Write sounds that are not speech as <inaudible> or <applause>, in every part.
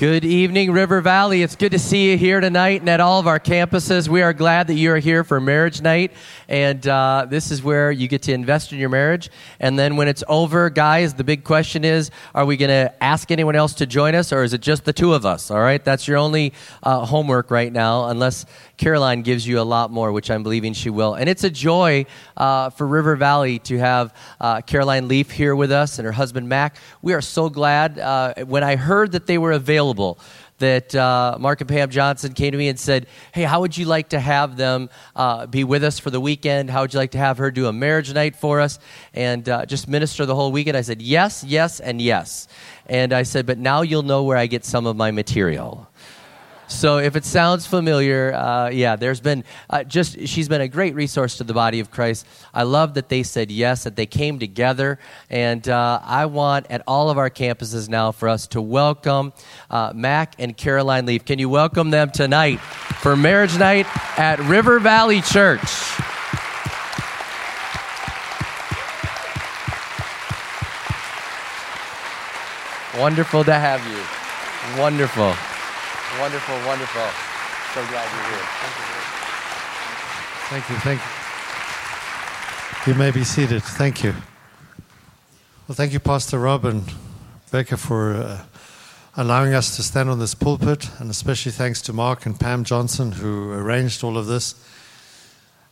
Good evening, River Valley. It's good to see you here tonight and at all of our campuses. We are glad that you are here for marriage night. And uh, this is where you get to invest in your marriage. And then when it's over, guys, the big question is are we going to ask anyone else to join us or is it just the two of us? All right? That's your only uh, homework right now, unless Caroline gives you a lot more, which I'm believing she will. And it's a joy uh, for River Valley to have uh, Caroline Leaf here with us and her husband Mac. We are so glad. Uh, when I heard that they were available, that uh, Mark and Pam Johnson came to me and said, Hey, how would you like to have them uh, be with us for the weekend? How would you like to have her do a marriage night for us and uh, just minister the whole weekend? I said, Yes, yes, and yes. And I said, But now you'll know where I get some of my material. So if it sounds familiar, uh, yeah, there's been uh, just, she's been a great resource to the body of Christ. I love that they said yes, that they came together. And uh, I want at all of our campuses now for us to welcome uh, Mac and Caroline Leaf. Can you welcome them tonight for marriage night at River Valley Church? Wonderful to have you. Wonderful. Wonderful, wonderful. So glad you're here. Thank you, thank you. You may be seated. Thank you. Well, thank you, Pastor Rob and Becca, for uh, allowing us to stand on this pulpit, and especially thanks to Mark and Pam Johnson who arranged all of this.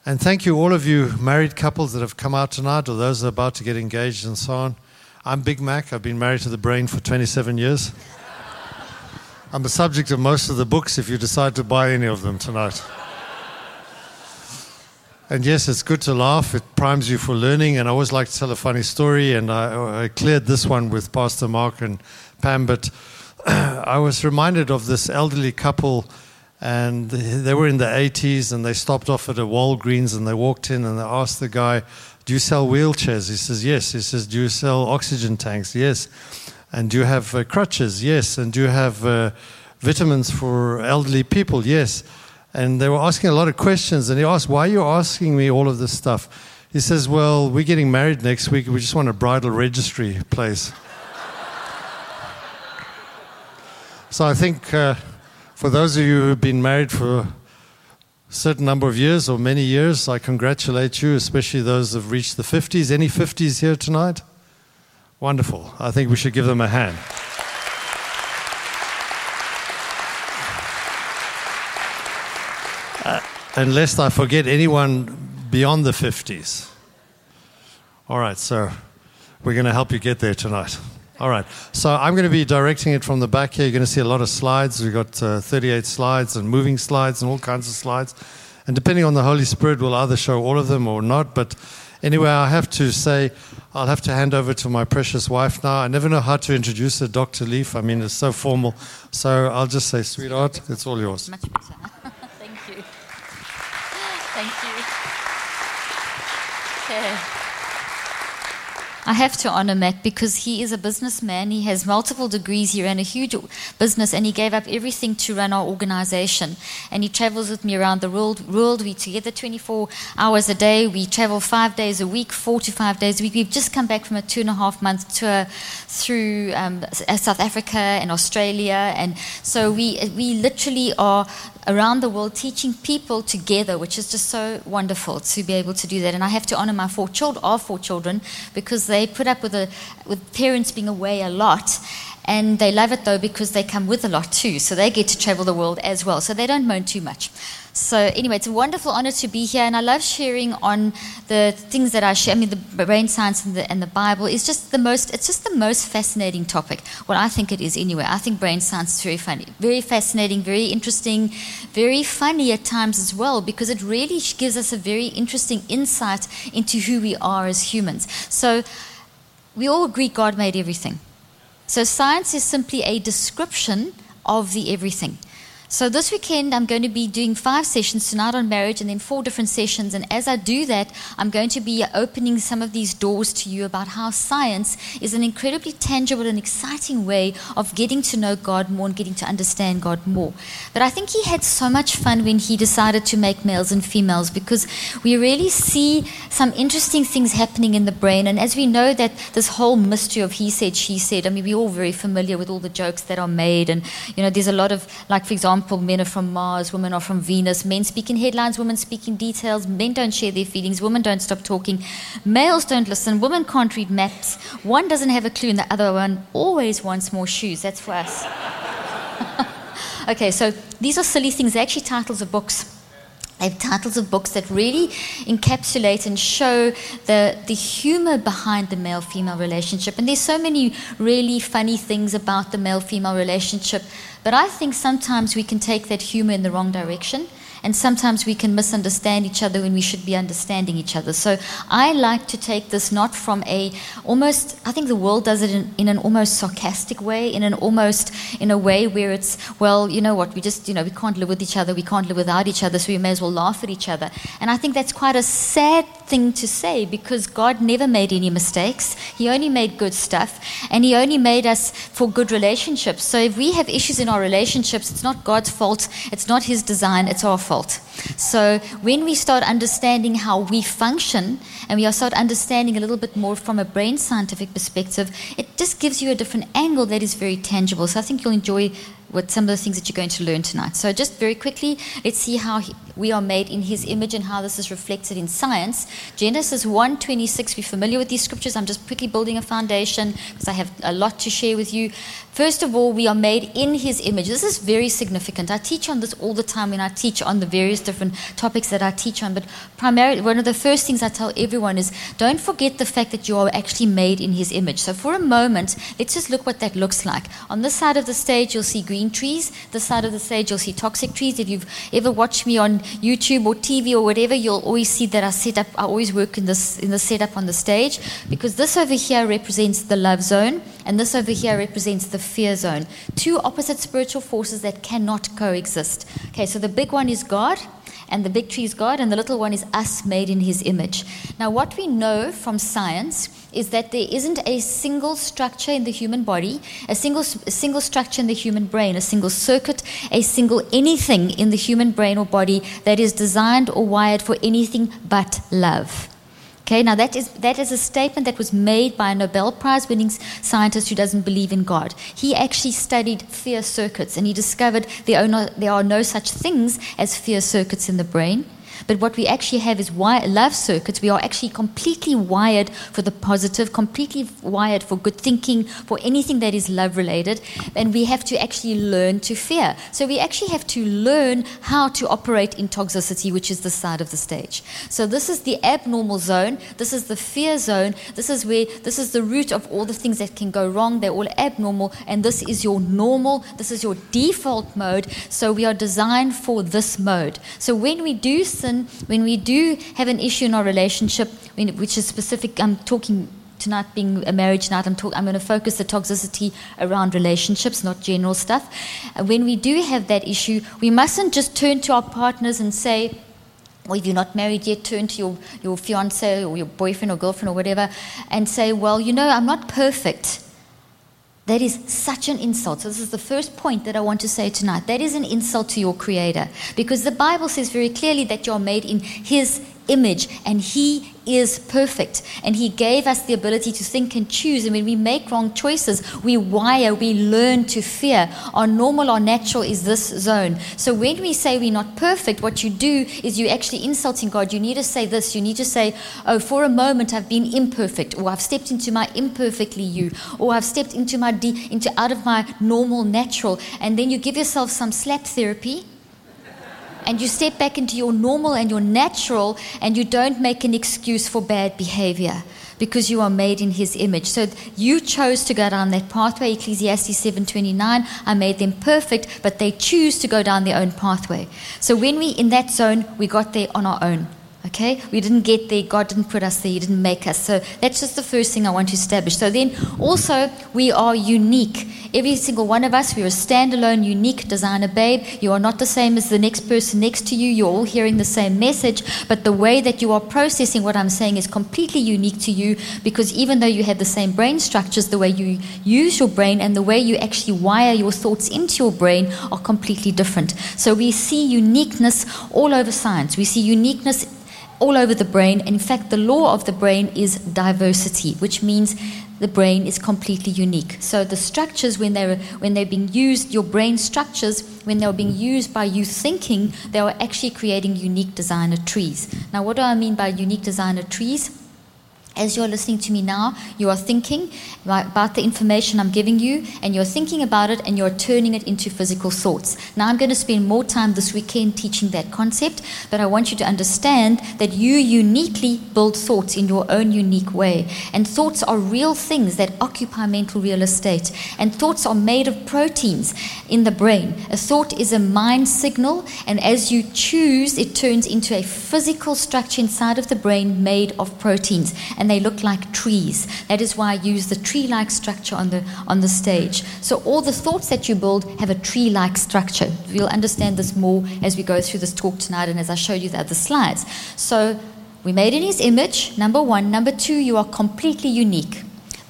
And thank you, all of you married couples that have come out tonight, or those that are about to get engaged and so on. I'm Big Mac. I've been married to the brain for 27 years. I'm the subject of most of the books if you decide to buy any of them tonight. And yes, it's good to laugh. It primes you for learning. And I always like to tell a funny story. And I, I cleared this one with Pastor Mark and Pam. But <clears throat> I was reminded of this elderly couple. And they were in the 80s and they stopped off at a Walgreens and they walked in and they asked the guy, Do you sell wheelchairs? He says, Yes. He says, Do you sell oxygen tanks? Yes. And do you have uh, crutches? Yes. And do you have uh, vitamins for elderly people? Yes. And they were asking a lot of questions. And he asked, Why are you asking me all of this stuff? He says, Well, we're getting married next week. We just want a bridal registry place. <laughs> so I think uh, for those of you who've been married for a certain number of years or many years, I congratulate you, especially those who've reached the 50s. Any 50s here tonight? Wonderful. I think we should give them a hand. Uh, unless I forget anyone beyond the 50s. All right, so we're going to help you get there tonight. All right, so I'm going to be directing it from the back here. You're going to see a lot of slides. We've got uh, 38 slides and moving slides and all kinds of slides. And depending on the Holy Spirit, we'll either show all of them or not. But Anyway, I have to say, I'll have to hand over to my precious wife now. I never know how to introduce her, Dr. Leaf. I mean, it's so formal. So I'll just say, sweetheart, it's all yours. Much better. <laughs> Thank you. Thank you. Okay. I have to honor Mac because he is a businessman. He has multiple degrees. He ran a huge business and he gave up everything to run our organization. And he travels with me around the world. world. We together 24 hours a day. We travel five days a week, four to five days a week. We've just come back from a two and a half month tour through um, South Africa and Australia. And so we, we literally are around the world teaching people together, which is just so wonderful to be able to do that. And I have to honor my four children, our four children, because they put up with, a, with parents being away a lot. And they love it though because they come with a lot too. So they get to travel the world as well. So they don't moan too much. So anyway, it's a wonderful honor to be here, and I love sharing on the things that I share. I mean, the brain science and the, and the Bible is just the most. It's just the most fascinating topic. Well, I think it is anyway. I think brain science is very funny, very fascinating, very interesting, very funny at times as well, because it really gives us a very interesting insight into who we are as humans. So we all agree God made everything. So science is simply a description of the everything. So this weekend, I'm going to be doing five sessions tonight on marriage and then four different sessions. And as I do that, I'm going to be opening some of these doors to you about how science is an incredibly tangible and exciting way of getting to know God more and getting to understand God more. But I think he had so much fun when he decided to make males and females because we really see some interesting things happening in the brain. And as we know that this whole mystery of he said, she said, I mean, we're all very familiar with all the jokes that are made. And, you know, there's a lot of, like, for example, example, men are from Mars, women are from Venus. Men speak in headlines, women speak in details. Men don't share their feelings, women don't stop talking. Males don't listen, women can't read maps. One doesn't have a clue, and the other one always wants more shoes. That's for us. <laughs> okay, so these are silly things. They're actually titles of books. They have titles of books that really encapsulate and show the, the humor behind the male female relationship. And there's so many really funny things about the male female relationship. But I think sometimes we can take that humor in the wrong direction. And sometimes we can misunderstand each other when we should be understanding each other. So I like to take this not from a almost, I think the world does it in, in, an almost sarcastic way, in an almost, in a way where it's, well, you know what, we just, you know, we can't live with each other, we can't live without each other, so we may as well laugh at each other. And I think that's quite a sad thing to say because God never made any mistakes. He only made good stuff and He only made us for good relationships. So if we have issues in our relationships, it's not God's fault, it's not His design, it's our fault. So when we start understanding how we function and we start understanding a little bit more from a brain scientific perspective, it just gives you a different angle that is very tangible. So I think you'll enjoy what some of the things that you're going to learn tonight. So just very quickly, let's see how he, we are made in his image and how this is reflected in science. Genesis 1:26. We're familiar with these scriptures. I'm just quickly building a foundation because I have a lot to share with you. First of all, we are made in his image. This is very significant. I teach on this all the time when I teach on the various different topics that I teach on. But primarily, one of the first things I tell everyone is don't forget the fact that you are actually made in his image. So for a moment, let's just look what that looks like. On this side of the stage, you'll see green trees. This side of the stage, you'll see toxic trees. If you've ever watched me on YouTube or TV or whatever, you'll always see that I set up. I always work in this in the setup on the stage because this over here represents the love zone, and this over here represents the fear zone. Two opposite spiritual forces that cannot coexist. Okay, so the big one is God, and the big tree is God, and the little one is us made in His image. Now, what we know from science is that there isn't a single structure in the human body, a single, a single structure in the human brain, a single circuit, a single anything in the human brain or body that is designed or wired for anything but love. Okay, now that is, that is a statement that was made by a Nobel Prize winning scientist who doesn't believe in God. He actually studied fear circuits and he discovered there are no, there are no such things as fear circuits in the brain. But what we actually have is love circuits. We are actually completely wired for the positive, completely wired for good thinking, for anything that is love related. And we have to actually learn to fear. So we actually have to learn how to operate in toxicity, which is the side of the stage. So this is the abnormal zone. This is the fear zone. This is where this is the root of all the things that can go wrong. They're all abnormal. And this is your normal. This is your default mode. So we are designed for this mode. So when we do sin, when we do have an issue in our relationship, which is specific, I'm talking tonight being a marriage night, I'm, talk, I'm going to focus the toxicity around relationships, not general stuff. Uh, when we do have that issue, we mustn't just turn to our partners and say, or if you're not married yet, turn to your, your fiance or your boyfriend or girlfriend or whatever and say, Well, you know, I'm not perfect. That is such an insult. So, this is the first point that I want to say tonight. That is an insult to your Creator. Because the Bible says very clearly that you're made in His image and He is perfect. And He gave us the ability to think and choose. And when we make wrong choices, we wire, we learn to fear. Our normal, our natural is this zone. So when we say we're not perfect, what you do is you're actually insulting God. You need to say this. You need to say, Oh, for a moment I've been imperfect, or I've stepped into my imperfectly you, or I've stepped into my de- into out of my normal natural. And then you give yourself some slap therapy and you step back into your normal and your natural and you don't make an excuse for bad behavior because you are made in his image. So you chose to go down that pathway. Ecclesiastes 7:29, I made them perfect, but they choose to go down their own pathway. So when we in that zone, we got there on our own. Okay? We didn't get there. God didn't put us there. He didn't make us. So that's just the first thing I want to establish. So then, also, we are unique. Every single one of us, we're a standalone, unique designer babe. You are not the same as the next person next to you. You're all hearing the same message, but the way that you are processing what I'm saying is completely unique to you because even though you have the same brain structures, the way you use your brain and the way you actually wire your thoughts into your brain are completely different. So we see uniqueness all over science. We see uniqueness all over the brain. And in fact, the law of the brain is diversity, which means the brain is completely unique. So the structures, when they're when they're being used, your brain structures, when they're being used by you thinking, they are actually creating unique designer trees. Now, what do I mean by unique designer trees? As you're listening to me now, you are thinking about the information I'm giving you, and you're thinking about it, and you're turning it into physical thoughts. Now, I'm going to spend more time this weekend teaching that concept, but I want you to understand that you uniquely build thoughts in your own unique way. And thoughts are real things that occupy mental real estate. And thoughts are made of proteins in the brain. A thought is a mind signal, and as you choose, it turns into a physical structure inside of the brain made of proteins. And they look like trees. That is why I use the tree-like structure on the on the stage. So all the thoughts that you build have a tree-like structure. We'll understand this more as we go through this talk tonight and as I show you the other slides. So we made in his image, number one. Number two, you are completely unique.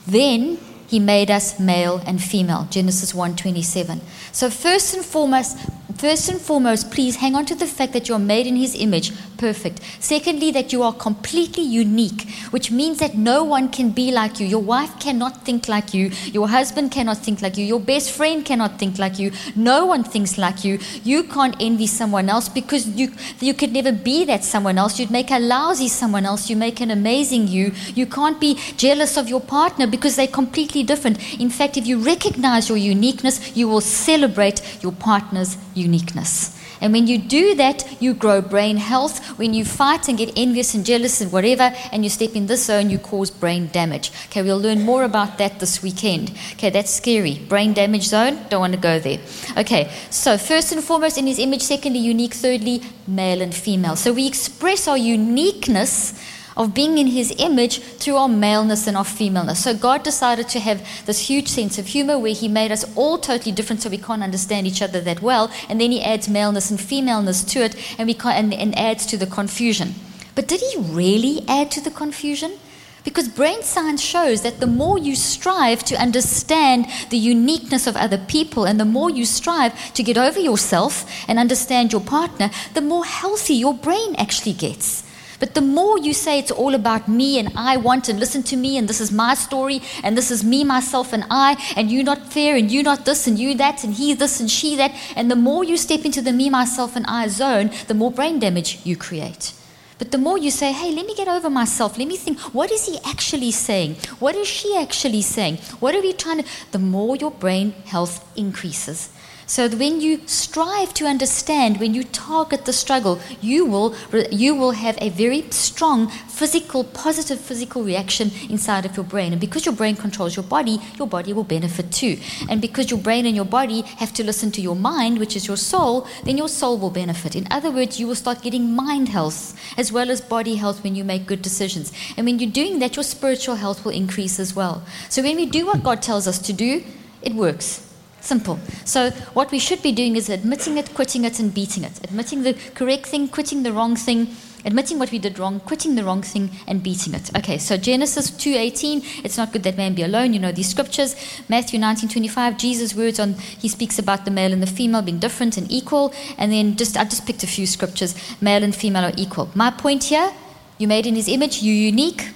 Then he made us male and female. Genesis 1:27. So first and foremost, First and foremost, please hang on to the fact that you're made in His image. Perfect. Secondly, that you are completely unique, which means that no one can be like you. Your wife cannot think like you. Your husband cannot think like you. Your best friend cannot think like you. No one thinks like you. You can't envy someone else because you, you could never be that someone else. You'd make a lousy someone else. You make an amazing you. You can't be jealous of your partner because they're completely different. In fact, if you recognize your uniqueness, you will celebrate your partner's uniqueness. And when you do that, you grow brain health. When you fight and get envious and jealous and whatever, and you step in this zone, you cause brain damage. Okay, we'll learn more about that this weekend. Okay, that's scary. Brain damage zone, don't want to go there. Okay, so first and foremost, in his image, secondly, unique, thirdly, male and female. So we express our uniqueness of being in his image through our maleness and our femaleness. So God decided to have this huge sense of humor where he made us all totally different so we can't understand each other that well. And then he adds maleness and femaleness to it and, we can't, and, and adds to the confusion. But did he really add to the confusion? Because brain science shows that the more you strive to understand the uniqueness of other people and the more you strive to get over yourself and understand your partner, the more healthy your brain actually gets. But the more you say it's all about me and I want and listen to me and this is my story and this is me, myself, and I, and you not fair and you not this and you that and he this and she that, and the more you step into the me, myself, and I zone, the more brain damage you create. But the more you say, hey, let me get over myself, let me think, what is he actually saying? What is she actually saying? What are we trying to, the more your brain health increases. So when you strive to understand, when you target the struggle, you will, you will have a very strong physical, positive physical reaction inside of your brain. And because your brain controls your body, your body will benefit too. And because your brain and your body have to listen to your mind, which is your soul, then your soul will benefit. In other words, you will start getting mind health as well as body health when you make good decisions. And when you're doing that, your spiritual health will increase as well. So when we do what God tells us to do, it works. Simple. So, what we should be doing is admitting it, quitting it, and beating it. Admitting the correct thing, quitting the wrong thing, admitting what we did wrong, quitting the wrong thing, and beating it. Okay, so Genesis 2.18, it's not good that man be alone. You know these scriptures. Matthew 19.25, Jesus' words on, he speaks about the male and the female being different and equal. And then just, I just picked a few scriptures. Male and female are equal. My point here, you made in his image, you're unique.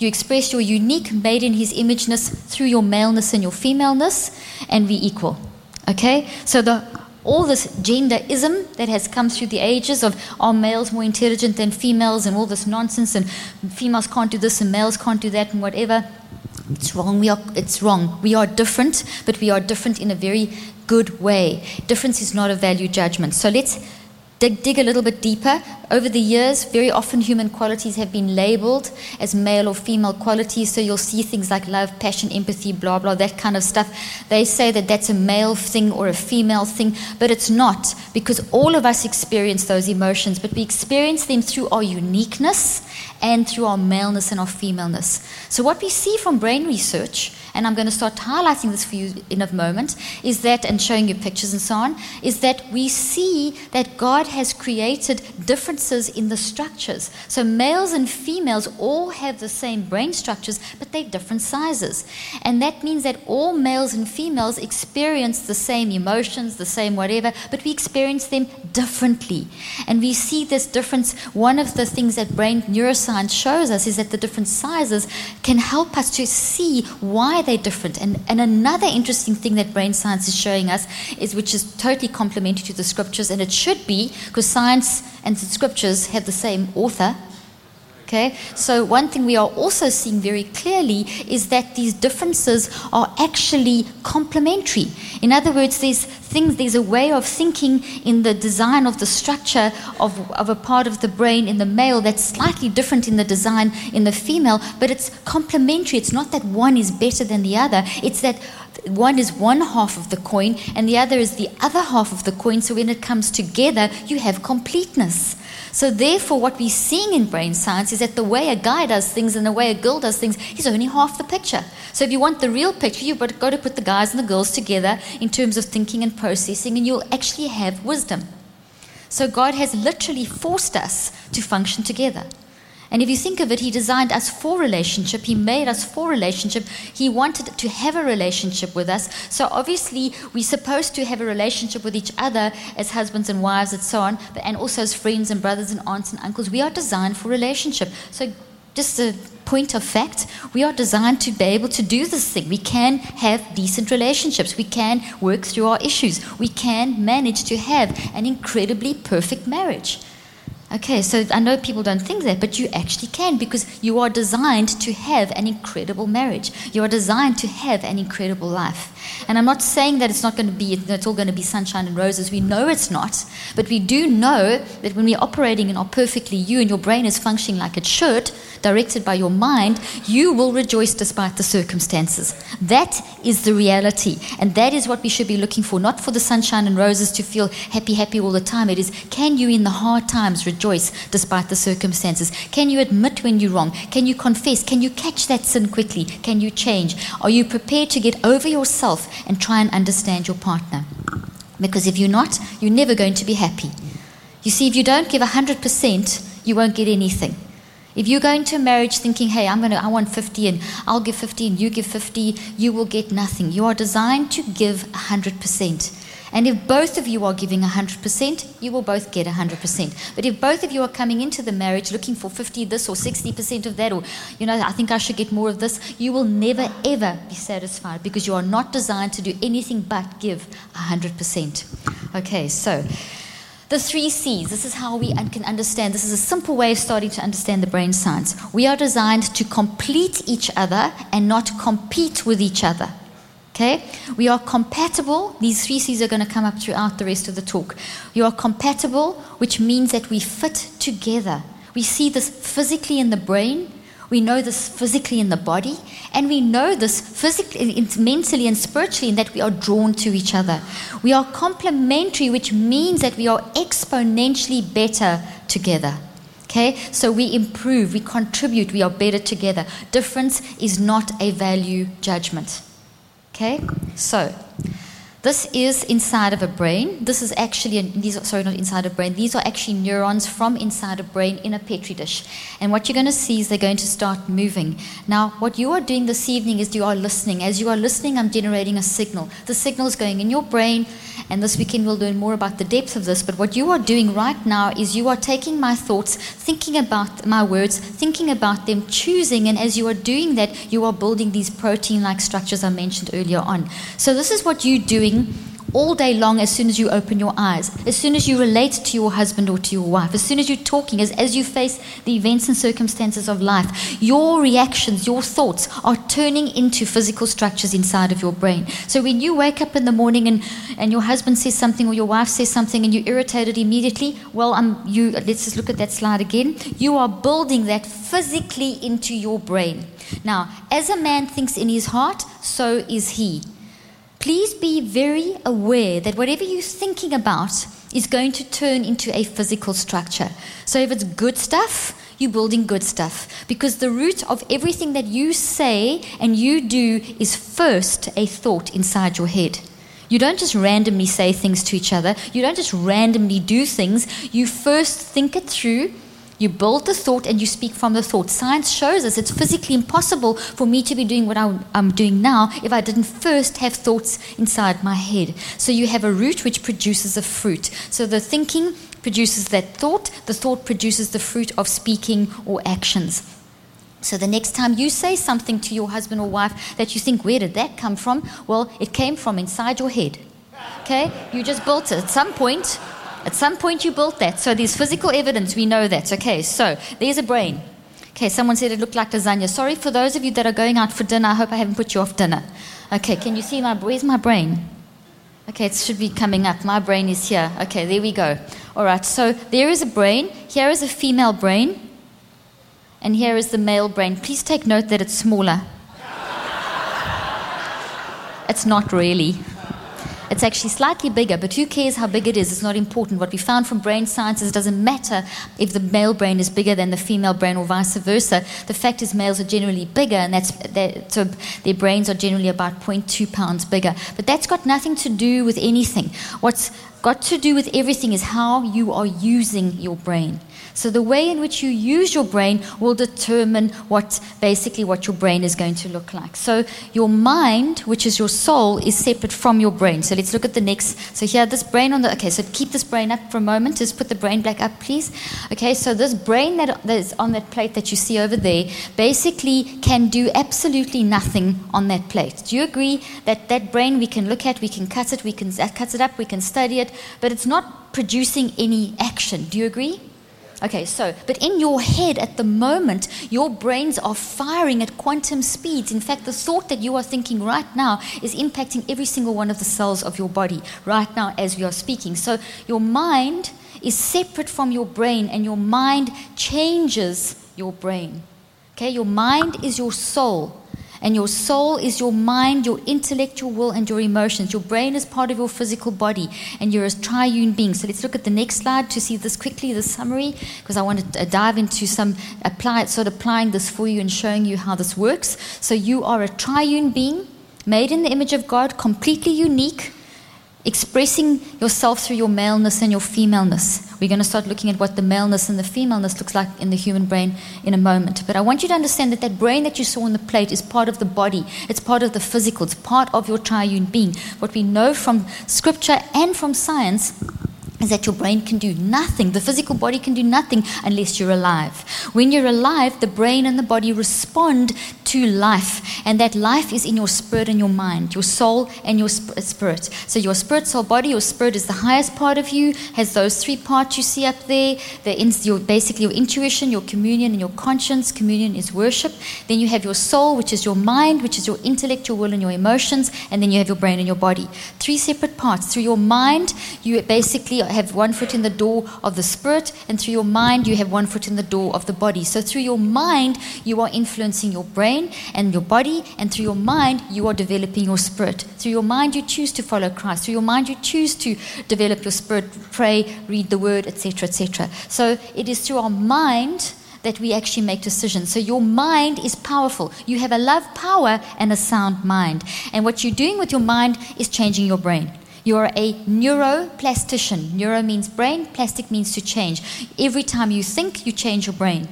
You express your unique, made in his imageness through your maleness and your femaleness, and we equal. Okay? So the all this genderism that has come through the ages of are males more intelligent than females and all this nonsense and females can't do this and males can't do that and whatever. It's wrong. We are, it's wrong. We are different, but we are different in a very good way. Difference is not a value judgment. So let's dig, dig a little bit deeper. Over the years, very often human qualities have been labeled as male or female qualities. So you'll see things like love, passion, empathy, blah, blah, that kind of stuff. They say that that's a male thing or a female thing, but it's not because all of us experience those emotions, but we experience them through our uniqueness and through our maleness and our femaleness. So, what we see from brain research, and I'm going to start highlighting this for you in a moment, is that, and showing you pictures and so on, is that we see that God has created differences in the structures. So, males and females all have the same brain structures, but they're different sizes. And that means that all males and females experience the same emotions, the same whatever, but we experience them differently. And we see this difference. One of the things that brain neuroscience shows us is that the different sizes can help us to see why they're different. And, and another interesting thing that brain science is showing us is, which is totally complementary to the scriptures, and it should be because science and the scriptures have the same author. Okay, so one thing we are also seeing very clearly is that these differences are actually complementary. In other words, there's things, there's a way of thinking in the design of the structure of, of a part of the brain in the male that's slightly different in the design in the female, but it's complementary. It's not that one is better than the other, it's that one is one half of the coin and the other is the other half of the coin. So when it comes together, you have completeness. So, therefore, what we're seeing in brain science is that the way a guy does things and the way a girl does things is only half the picture. So, if you want the real picture, you've got to put the guys and the girls together in terms of thinking and processing, and you'll actually have wisdom. So, God has literally forced us to function together. And if you think of it, He designed us for relationship. He made us for relationship. He wanted to have a relationship with us. So obviously, we're supposed to have a relationship with each other as husbands and wives and so on, but, and also as friends and brothers and aunts and uncles. We are designed for relationship. So just a point of fact, we are designed to be able to do this thing. We can have decent relationships. We can work through our issues. We can manage to have an incredibly perfect marriage. Okay, so I know people don't think that, but you actually can because you are designed to have an incredible marriage. You are designed to have an incredible life. And I'm not saying that it's not going to be, it's all going to be sunshine and roses. We know it's not, but we do know that when we're operating in our perfectly you and your brain is functioning like it should, directed by your mind, you will rejoice despite the circumstances. That is the reality. And that is what we should be looking for, not for the sunshine and roses to feel happy, happy all the time. It is, can you in the hard times rejoice despite the circumstances? Can you admit when you're wrong? Can you confess? Can you catch that sin quickly? Can you change? Are you prepared to get over yourself and try and understand your partner? Because if you're not, you're never going to be happy. You see, if you don't give 100%, you won't get anything. If you go into a marriage thinking, hey, I'm gonna I want 50 and I'll give 50 and you give 50, you will get nothing. You are designed to give 100%. And if both of you are giving 100%, you will both get 100%. But if both of you are coming into the marriage looking for 50 this or 60% of that, or, you know, I think I should get more of this, you will never, ever be satisfied because you are not designed to do anything but give 100%. Okay, so the three C's. This is how we can understand. This is a simple way of starting to understand the brain science. We are designed to complete each other and not compete with each other. Okay? We are compatible. These three C's are going to come up throughout the rest of the talk. You are compatible, which means that we fit together. We see this physically in the brain, we know this physically in the body, and we know this physically, mentally, and spiritually in that we are drawn to each other. We are complementary, which means that we are exponentially better together. Okay, so we improve, we contribute, we are better together. Difference is not a value judgment. Okay, so this is inside of a brain. This is actually, these are, sorry, not inside a brain. These are actually neurons from inside a brain in a petri dish. And what you're going to see is they're going to start moving. Now, what you are doing this evening is you are listening. As you are listening, I'm generating a signal. The signal is going in your brain, and this weekend we'll learn more about the depth of this. But what you are doing right now is you are taking my thoughts, thinking about my words, thinking about them, choosing, and as you are doing that, you are building these protein like structures I mentioned earlier on. So, this is what you're doing all day long as soon as you open your eyes, as soon as you relate to your husband or to your wife, as soon as you're talking, as, as you face the events and circumstances of life, your reactions, your thoughts are turning into physical structures inside of your brain. So when you wake up in the morning and, and your husband says something or your wife says something and you're irritated immediately, well, um, you, let's just look at that slide again. You are building that physically into your brain. Now, as a man thinks in his heart, so is he please be very aware that whatever you're thinking about is going to turn into a physical structure. So if it's good stuff, you're building good stuff. Because the root of everything that you say and you do is first a thought inside your head. You don't just randomly say things to each other. You don't just randomly do things. You first think it through you build the thought and you speak from the thought. Science shows us it's physically impossible for me to be doing what I'm doing now if I didn't first have thoughts inside my head. So you have a root which produces a fruit. So the thinking produces that thought, the thought produces the fruit of speaking or actions. So the next time you say something to your husband or wife that you think, where did that come from? Well, it came from inside your head. Okay? You just built it. At some point, at some point, you built that. So there's physical evidence. We know that. Okay, so there's a brain. Okay, someone said it looked like lasagna. Sorry for those of you that are going out for dinner. I hope I haven't put you off dinner. Okay, can you see my where's my brain? Okay, it should be coming up. My brain is here. Okay, there we go. All right, so there is a brain. Here is a female brain. And here is the male brain. Please take note that it's smaller. it's not really. It's actually slightly bigger, but who cares how big it is? It's not important. What we found from brain science is it doesn't matter if the male brain is bigger than the female brain or vice versa. The fact is, males are generally bigger, and that's so their brains are generally about 0.2 pounds bigger. But that's got nothing to do with anything. What's got to do with everything is how you are using your brain. So the way in which you use your brain will determine what basically what your brain is going to look like. So your mind, which is your soul, is separate from your brain. So let's look at the next. So here, this brain on the. Okay, so keep this brain up for a moment. Just put the brain back up, please. Okay, so this brain that, that is on that plate that you see over there basically can do absolutely nothing on that plate. Do you agree that that brain we can look at, we can cut it, we can cut it up, we can study it, but it's not producing any action. Do you agree? Okay, so, but in your head at the moment, your brains are firing at quantum speeds. In fact, the thought that you are thinking right now is impacting every single one of the cells of your body right now as we are speaking. So, your mind is separate from your brain, and your mind changes your brain. Okay, your mind is your soul. And your soul is your mind, your intellect, your will, and your emotions. Your brain is part of your physical body, and you're a triune being. So let's look at the next slide to see this quickly, the summary, because I want to dive into some apply, sort of applying this for you and showing you how this works. So you are a triune being, made in the image of God, completely unique expressing yourself through your maleness and your femaleness. We're going to start looking at what the maleness and the femaleness looks like in the human brain in a moment. But I want you to understand that that brain that you saw on the plate is part of the body, it's part of the physical, it's part of your triune being. What we know from scripture and from science is that your brain can do nothing. The physical body can do nothing unless you're alive. When you're alive, the brain and the body respond to life, and that life is in your spirit and your mind, your soul and your spirit. So, your spirit, soul, body, your spirit is the highest part of you, has those three parts you see up there. The in, your, basically, your intuition, your communion, and your conscience. Communion is worship. Then you have your soul, which is your mind, which is your intellect, your will, and your emotions. And then you have your brain and your body. Three separate parts. Through your mind, you basically have one foot in the door of the spirit, and through your mind, you have one foot in the door of the body. So, through your mind, you are influencing your brain and your body, and through your mind, you are developing your spirit. Through your mind, you choose to follow Christ. Through your mind, you choose to develop your spirit, pray, read the word, etc., etc. So, it is through our mind that we actually make decisions. So your mind is powerful. You have a love power and a sound mind. And what you're doing with your mind is changing your brain. You're a neuroplastician. Neuro means brain, plastic means to change. Every time you think, you change your brain.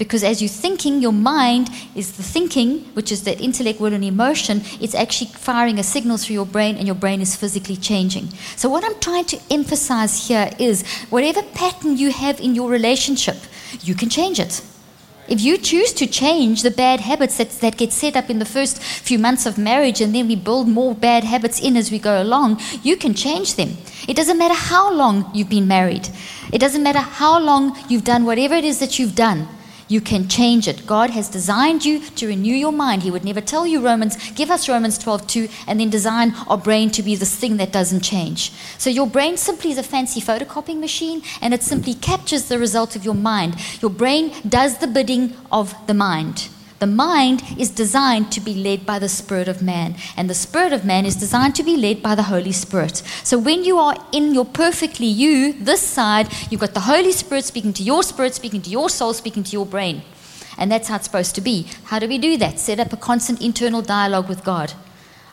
Because as you're thinking, your mind is the thinking, which is that intellect, will, and emotion. It's actually firing a signal through your brain, and your brain is physically changing. So, what I'm trying to emphasize here is whatever pattern you have in your relationship, you can change it. If you choose to change the bad habits that, that get set up in the first few months of marriage and then we build more bad habits in as we go along, you can change them. It doesn't matter how long you've been married, it doesn't matter how long you've done whatever it is that you've done. You can change it. God has designed you to renew your mind. He would never tell you Romans, give us Romans 12:2 and then design our brain to be this thing that doesn't change. So your brain simply is a fancy photocopying machine and it simply captures the result of your mind. Your brain does the bidding of the mind. The mind is designed to be led by the Spirit of man, and the Spirit of man is designed to be led by the Holy Spirit. So when you are in your perfectly you, this side, you've got the Holy Spirit speaking to your spirit, speaking to your soul, speaking to your brain. And that's how it's supposed to be. How do we do that? Set up a constant internal dialogue with God.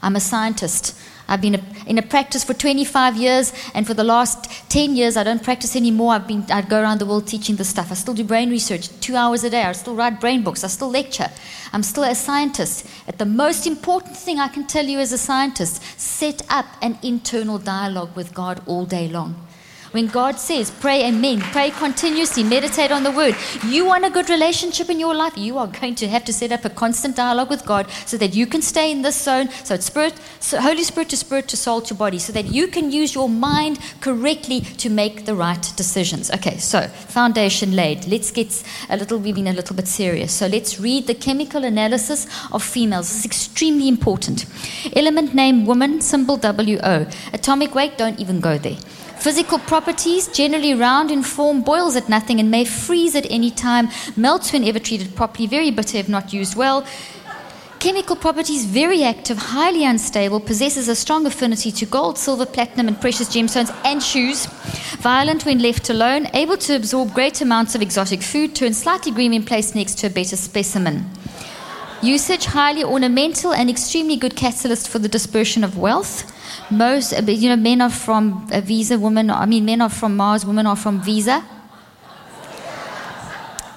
I'm a scientist. I've been a, in a practice for 25 years, and for the last 10 years, I don't practice anymore. I've been, I go around the world teaching this stuff. I still do brain research two hours a day. I still write brain books. I still lecture. I'm still a scientist. At the most important thing I can tell you as a scientist, set up an internal dialogue with God all day long. When God says, pray amen, pray continuously, meditate on the word, you want a good relationship in your life, you are going to have to set up a constant dialogue with God so that you can stay in this zone. So it's spirit, so Holy Spirit to spirit to soul to body, so that you can use your mind correctly to make the right decisions. Okay, so foundation laid. Let's get a little, we've been a little bit serious. So let's read the chemical analysis of females. This is extremely important. Element name woman, symbol WO. Atomic weight, don't even go there. Physical properties, generally round in form, boils at nothing and may freeze at any time, melts whenever treated properly, very bitter if not used well. Chemical properties very active, highly unstable, possesses a strong affinity to gold, silver, platinum, and precious gemstones and shoes. Violent when left alone, able to absorb great amounts of exotic food, turn slightly green when placed next to a better specimen. Usage highly ornamental and extremely good catalyst for the dispersion of wealth most, uh, you know, men are from a visa, women, I mean, men are from Mars, women are from visa.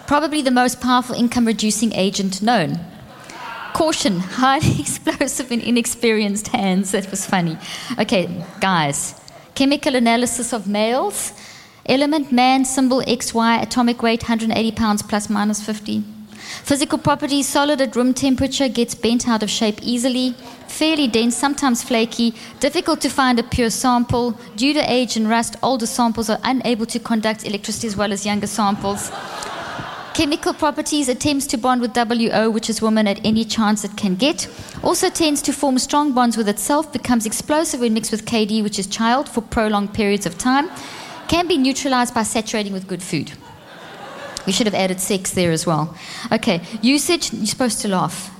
Probably the most powerful income reducing agent known. Caution, <laughs> highly explosive in inexperienced hands. That was funny. Okay, guys. Chemical analysis of males. Element man, symbol XY, atomic weight 180 pounds plus minus 50. Physical properties solid at room temperature, gets bent out of shape easily, fairly dense, sometimes flaky, difficult to find a pure sample. Due to age and rust, older samples are unable to conduct electricity as well as younger samples. Chemical properties attempts to bond with WO, which is woman, at any chance it can get. Also tends to form strong bonds with itself, becomes explosive when mixed with KD, which is child, for prolonged periods of time. Can be neutralized by saturating with good food. We should have added sex there as well. Okay, usage, you're supposed to laugh.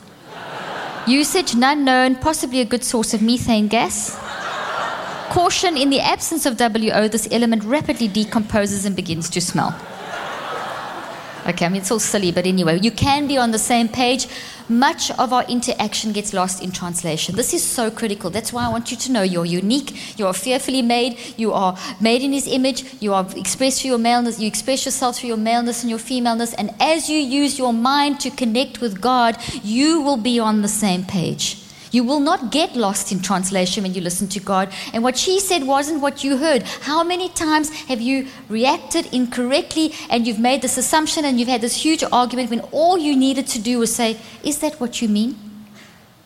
Usage, none known, possibly a good source of methane gas. Caution, in the absence of WO, this element rapidly decomposes and begins to smell. Okay, I mean, it's all silly, but anyway, you can be on the same page. Much of our interaction gets lost in translation. This is so critical. That's why I want you to know you're unique, you are fearfully made, you are made in His image, you are expressed through your maleness, you express yourself through your maleness and your femaleness, and as you use your mind to connect with God, you will be on the same page. You will not get lost in translation when you listen to God. And what she said wasn't what you heard. How many times have you reacted incorrectly and you've made this assumption and you've had this huge argument when all you needed to do was say, Is that what you mean?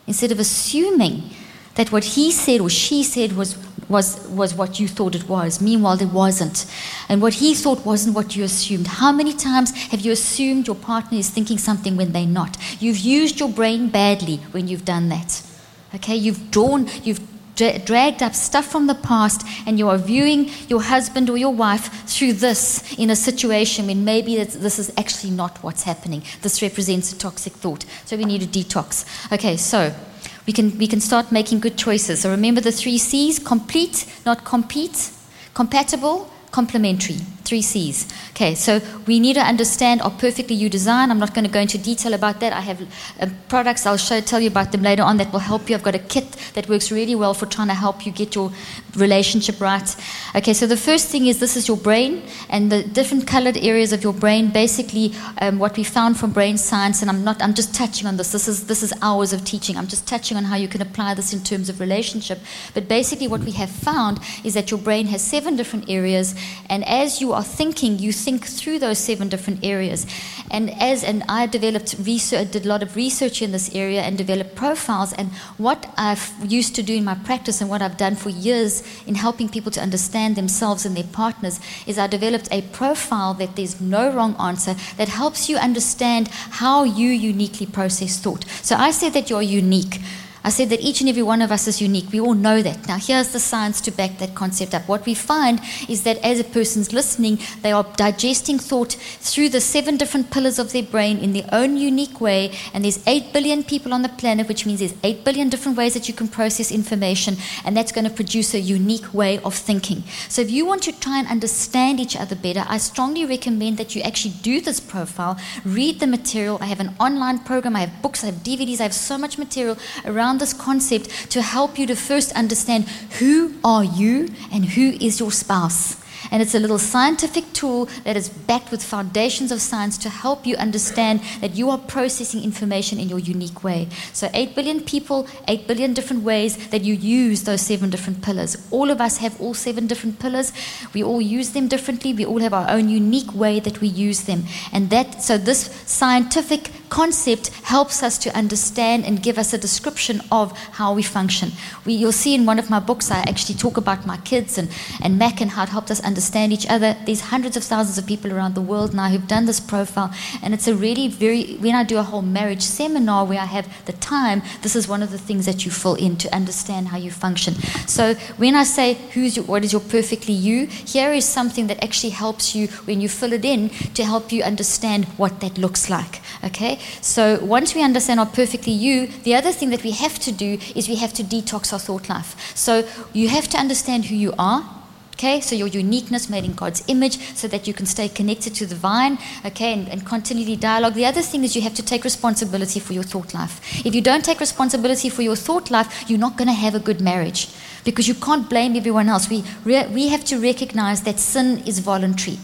Instead of assuming that what he said or she said was, was, was what you thought it was. Meanwhile, it wasn't. And what he thought wasn't what you assumed. How many times have you assumed your partner is thinking something when they're not? You've used your brain badly when you've done that. Okay, you've drawn, you've dra- dragged up stuff from the past, and you are viewing your husband or your wife through this in a situation when maybe this is actually not what's happening. This represents a toxic thought. So we need a detox. Okay, so we can, we can start making good choices. So remember the three C's complete, not compete, compatible, complementary. Three C's. Okay, so we need to understand our perfectly you design. I'm not going to go into detail about that. I have uh, products I'll show, tell you about them later on that will help you. I've got a kit that works really well for trying to help you get your relationship right. Okay, so the first thing is this is your brain and the different colored areas of your brain. Basically, um, what we found from brain science, and I'm not. I'm just touching on this. This is this is hours of teaching. I'm just touching on how you can apply this in terms of relationship. But basically, what we have found is that your brain has seven different areas, and as you are thinking, you think through those seven different areas. And as and I developed research, did a lot of research in this area and developed profiles. And what I've used to do in my practice and what I've done for years in helping people to understand themselves and their partners is I developed a profile that there's no wrong answer that helps you understand how you uniquely process thought. So I say that you're unique. I said that each and every one of us is unique. We all know that. Now, here's the science to back that concept up. What we find is that as a person's listening, they are digesting thought through the seven different pillars of their brain in their own unique way. And there's 8 billion people on the planet, which means there's 8 billion different ways that you can process information. And that's going to produce a unique way of thinking. So, if you want to try and understand each other better, I strongly recommend that you actually do this profile, read the material. I have an online program, I have books, I have DVDs, I have so much material around this concept to help you to first understand who are you and who is your spouse. And it's a little scientific tool that is backed with foundations of science to help you understand that you are processing information in your unique way. So, 8 billion people, 8 billion different ways that you use those seven different pillars. All of us have all seven different pillars. We all use them differently. We all have our own unique way that we use them. And that, so this scientific concept helps us to understand and give us a description of how we function. We, you'll see in one of my books, I actually talk about my kids and, and Mac and how it helped us understand each other. There's hundreds of thousands of people around the world now who've done this profile, and it's a really very, when I do a whole marriage seminar where I have the time, this is one of the things that you fill in to understand how you function. So when I say, who's your, what is your perfectly you, here is something that actually helps you when you fill it in to help you understand what that looks like. Okay? So once we understand our perfectly you, the other thing that we have to do is we have to detox our thought life. So you have to understand who you are. Okay, so your uniqueness made in God's image so that you can stay connected to the vine, okay, and, and continually dialogue. The other thing is you have to take responsibility for your thought life. If you don't take responsibility for your thought life, you're not going to have a good marriage because you can't blame everyone else. We, re- we have to recognize that sin is voluntary.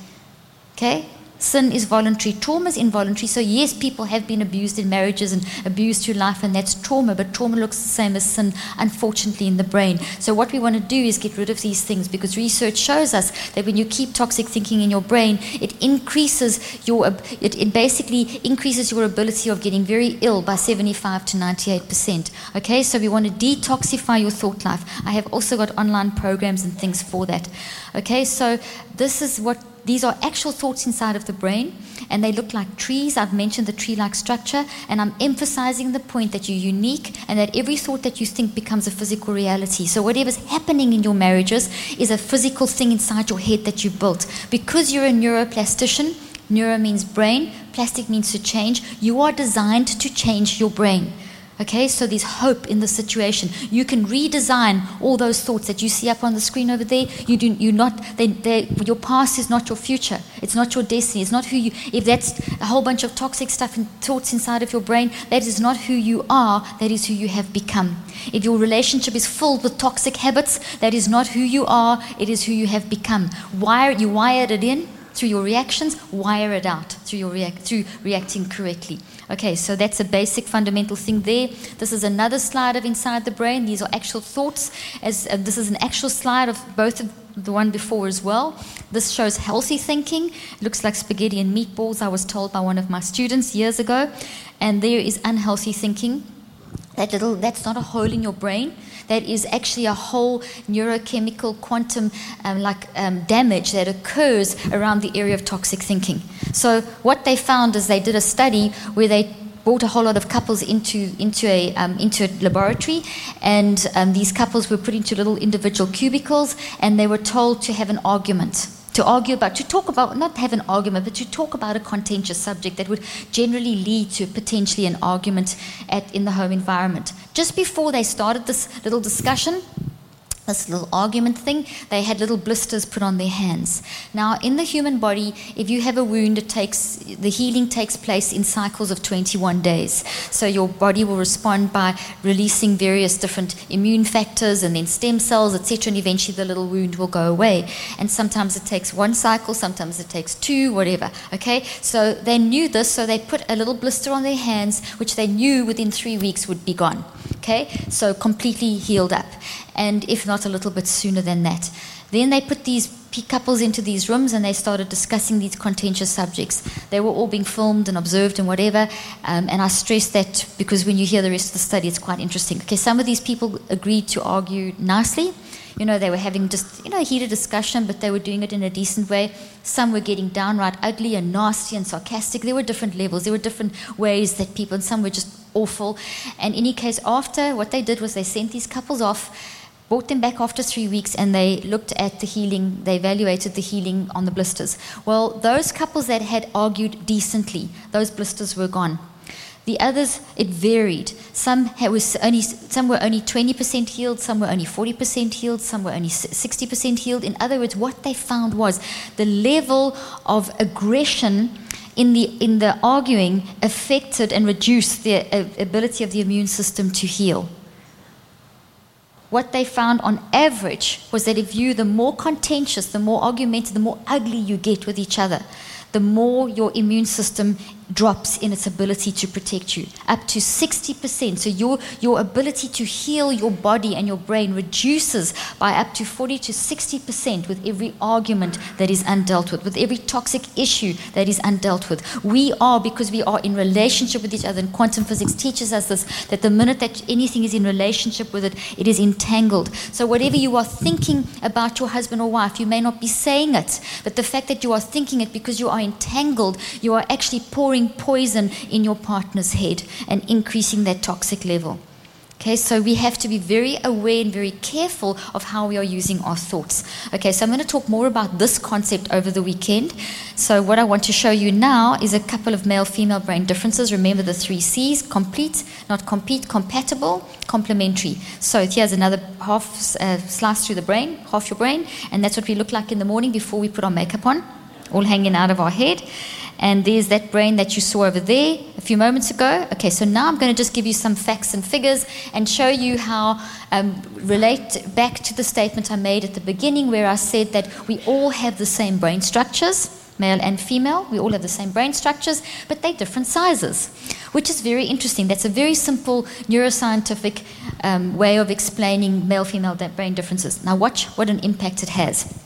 Okay? Sin is voluntary, trauma is involuntary. So, yes, people have been abused in marriages and abused through life, and that's trauma, but trauma looks the same as sin, unfortunately, in the brain. So, what we want to do is get rid of these things because research shows us that when you keep toxic thinking in your brain, it increases your, it, it basically increases your ability of getting very ill by 75 to 98%. Okay, so we want to detoxify your thought life. I have also got online programs and things for that. Okay, so this is what these are actual thoughts inside of the brain, and they look like trees. I've mentioned the tree like structure, and I'm emphasizing the point that you're unique and that every thought that you think becomes a physical reality. So, whatever's happening in your marriages is a physical thing inside your head that you built. Because you're a neuroplastician, neuro means brain, plastic means to change, you are designed to change your brain. Okay, so there's hope in the situation. You can redesign all those thoughts that you see up on the screen over there. You do, you're not, they, they, your past is not your future. It's not your destiny. It's not who you. If that's a whole bunch of toxic stuff and thoughts inside of your brain, that is not who you are. That is who you have become. If your relationship is filled with toxic habits, that is not who you are. It is who you have become. Wire, you wired it in through your reactions. Wire it out through your react, through reacting correctly. Okay, so that's a basic fundamental thing there. This is another slide of inside the brain. These are actual thoughts. As uh, this is an actual slide of both of the one before as well. This shows healthy thinking. It looks like spaghetti and meatballs. I was told by one of my students years ago, and there is unhealthy thinking. That little, that's not a hole in your brain. That is actually a whole neurochemical quantum um, like um, damage that occurs around the area of toxic thinking. So what they found is they did a study where they brought a whole lot of couples into into a um, into a laboratory, and um, these couples were put into little individual cubicles, and they were told to have an argument to argue about, to talk about, not have an argument, but to talk about a contentious subject that would generally lead to potentially an argument at, in the home environment. Just before they started this little discussion, this little argument thing, they had little blisters put on their hands. Now, in the human body, if you have a wound, it takes the healing takes place in cycles of 21 days. So your body will respond by releasing various different immune factors and then stem cells, etc. And eventually, the little wound will go away. And sometimes it takes one cycle, sometimes it takes two, whatever. Okay, so they knew this, so they put a little blister on their hands, which they knew within three weeks would be gone. Okay, so completely healed up and if not a little bit sooner than that. Then they put these couples into these rooms and they started discussing these contentious subjects. They were all being filmed and observed and whatever. Um, and I stress that because when you hear the rest of the study, it's quite interesting. Okay, some of these people agreed to argue nicely. You know, they were having just, you know, a heated discussion, but they were doing it in a decent way. Some were getting downright ugly and nasty and sarcastic. There were different levels. There were different ways that people, and some were just awful. And in any case, after, what they did was they sent these couples off brought them back after three weeks and they looked at the healing, they evaluated the healing on the blisters. Well, those couples that had argued decently, those blisters were gone. The others, it varied. Some, was only, some were only 20% healed, some were only 40% healed, some were only 60% healed. In other words, what they found was the level of aggression in the, in the arguing affected and reduced the uh, ability of the immune system to heal what they found on average was that if you, the more contentious, the more argumentative, the more ugly you get with each other, the more your immune system drops in its ability to protect you, up to 60%. So your, your ability to heal your body and your brain reduces by up to 40 to 60% with every argument that is undealt with, with every toxic issue that is undealt with. We are, because we are in relationship with each other, and quantum physics teaches us this, that the minute that anything is in relationship with it, it is entangled. So whatever you are thinking about your husband or wife, you may not be saying it, but the fact that you are thinking it because you are entangled, you are actually pouring poison in your partner's head and increasing that toxic level. Okay, so we have to be very aware and very careful of how we are using our thoughts. Okay, so I'm going to talk more about this concept over the weekend. So, what I want to show you now is a couple of male female brain differences. Remember the three C's complete, not compete, compatible, complementary. So, here's another half uh, slice through the brain, half your brain, and that's what we look like in the morning before we put our makeup on, all hanging out of our head. And there's that brain that you saw over there a few moments ago. Okay, so now I'm going to just give you some facts and figures and show you how um, relate back to the statement I made at the beginning where I said that we all have the same brain structures, male and female. We all have the same brain structures, but they're different sizes, which is very interesting. That's a very simple neuroscientific um, way of explaining male female brain differences. Now, watch what an impact it has.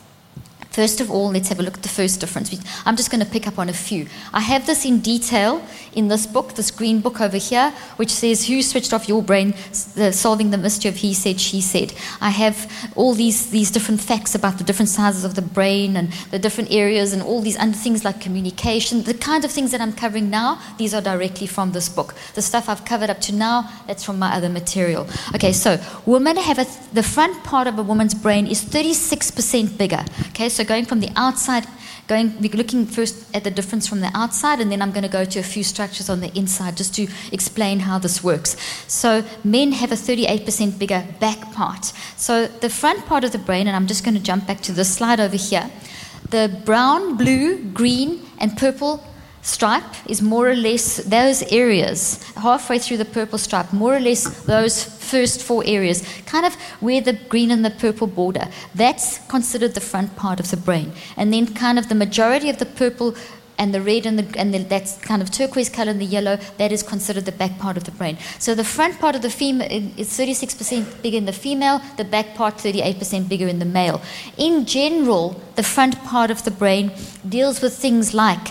First of all, let's have a look at the first difference. I'm just going to pick up on a few. I have this in detail in this book, this green book over here, which says Who Switched Off Your Brain, uh, Solving the Mystery of He Said, She Said. I have all these, these different facts about the different sizes of the brain and the different areas and all these other things like communication. The kind of things that I'm covering now, these are directly from this book. The stuff I've covered up to now, that's from my other material. Okay, so women have a, the front part of a woman's brain is 36% bigger. Okay, so going from the outside, going we're looking first at the difference from the outside, and then I'm going to go to a few structures on the inside just to explain how this works. So men have a 38% bigger back part. So the front part of the brain, and I'm just going to jump back to this slide over here. The brown, blue, green, and purple stripe is more or less those areas, halfway through the purple stripe, more or less those first four areas, kind of where the green and the purple border. That's considered the front part of the brain. And then, kind of, the majority of the purple and the red and, the, and the, that's kind of turquoise color and the yellow, that is considered the back part of the brain. So the front part of the female is 36% bigger in the female, the back part 38% bigger in the male. In general, the front part of the brain deals with things like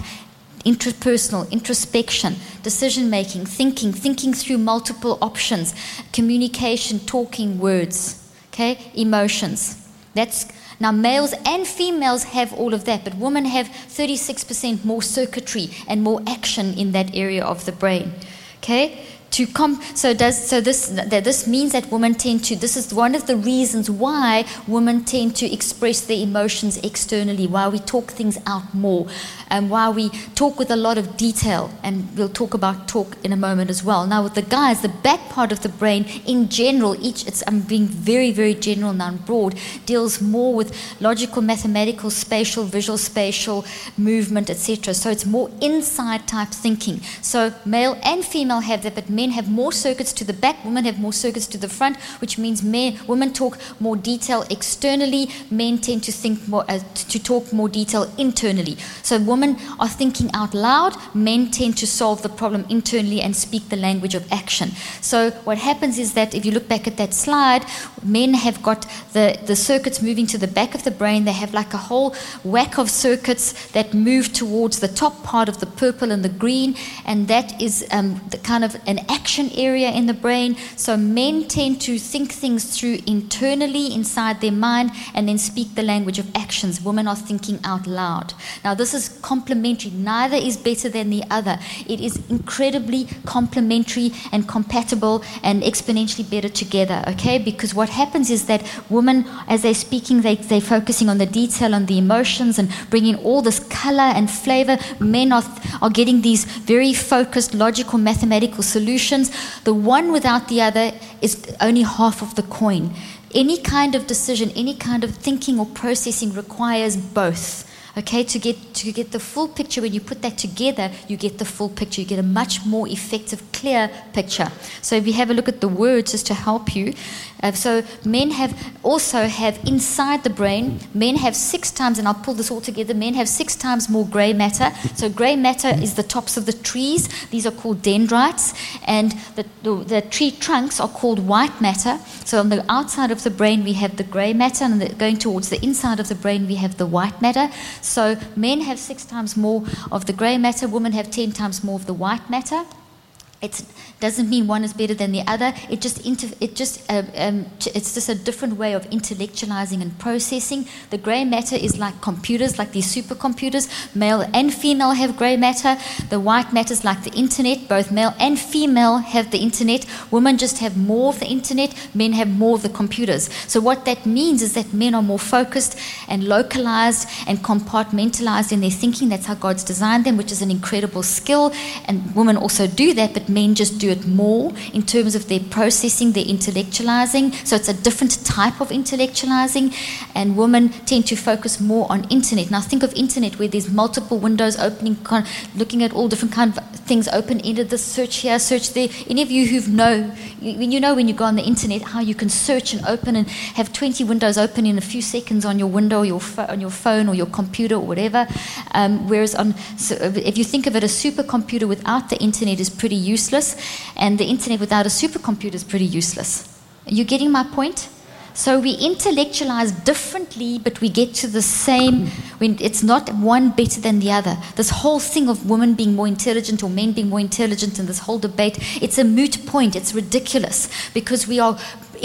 interpersonal, introspection, decision making, thinking, thinking through multiple options, communication, talking words, okay, emotions. That's now males and females have all of that, but women have 36% more circuitry and more action in that area of the brain. Okay? To so does so this that this means that women tend to this is one of the reasons why women tend to express their emotions externally why we talk things out more and why we talk with a lot of detail and we'll talk about talk in a moment as well. Now with the guys the back part of the brain in general each it's i'm being very very general now and broad deals more with logical mathematical spatial visual spatial movement etc so it's more inside type thinking. So male and female have that but men men have more circuits to the back, women have more circuits to the front, which means men, women talk more detail externally, men tend to think more, uh, to talk more detail internally. So women are thinking out loud, men tend to solve the problem internally and speak the language of action. So what happens is that if you look back at that slide, men have got the, the circuits moving to the back of the brain. They have like a whole whack of circuits that move towards the top part of the purple and the green, and that is um, the kind of an action area in the brain. So men tend to think things through internally inside their mind and then speak the language of actions. Women are thinking out loud. Now, this is complementary. Neither is better than the other. It is incredibly complementary and compatible and exponentially better together, okay? Because what happens is that women, as they're speaking, they, they're focusing on the detail, on the emotions, and bringing all this color and flavor. Men are, are getting these very focused, logical, mathematical solutions. The one without the other is only half of the coin. Any kind of decision, any kind of thinking or processing requires both. Okay, to get to get the full picture, when you put that together, you get the full picture. You get a much more effective, clear picture. So if you have a look at the words, just to help you, uh, so men have also have inside the brain, men have six times, and I'll pull this all together. Men have six times more grey matter. So grey matter is the tops of the trees. These are called dendrites, and the, the, the tree trunks are called white matter. So on the outside of the brain we have the grey matter, and the, going towards the inside of the brain we have the white matter. So men have six times more of the grey matter, women have ten times more of the white matter. It doesn't mean one is better than the other. It just inter- it just uh, um, it's just a different way of intellectualizing and processing. The gray matter is like computers, like these supercomputers. Male and female have gray matter. The white matter is like the internet. Both male and female have the internet. Women just have more of the internet. Men have more of the computers. So what that means is that men are more focused and localized and compartmentalized in their thinking. That's how God's designed them, which is an incredible skill. And women also do that, but men just do it more in terms of their processing, their intellectualizing. So it's a different type of intellectualizing, and women tend to focus more on internet. Now think of internet where there's multiple windows opening, looking at all different kind of things open ended. The search here, search there. Any of you who've know, you know when you go on the internet how you can search and open and have 20 windows open in a few seconds on your window, your on your phone or your computer or whatever. Um, whereas on, so if you think of it, a supercomputer without the internet is pretty useless, and the internet without a supercomputer is pretty useless. Are you getting my point? So we intellectualize differently, but we get to the same. It's not one better than the other. This whole thing of women being more intelligent or men being more intelligent, and this whole debate, it's a moot point. It's ridiculous because we are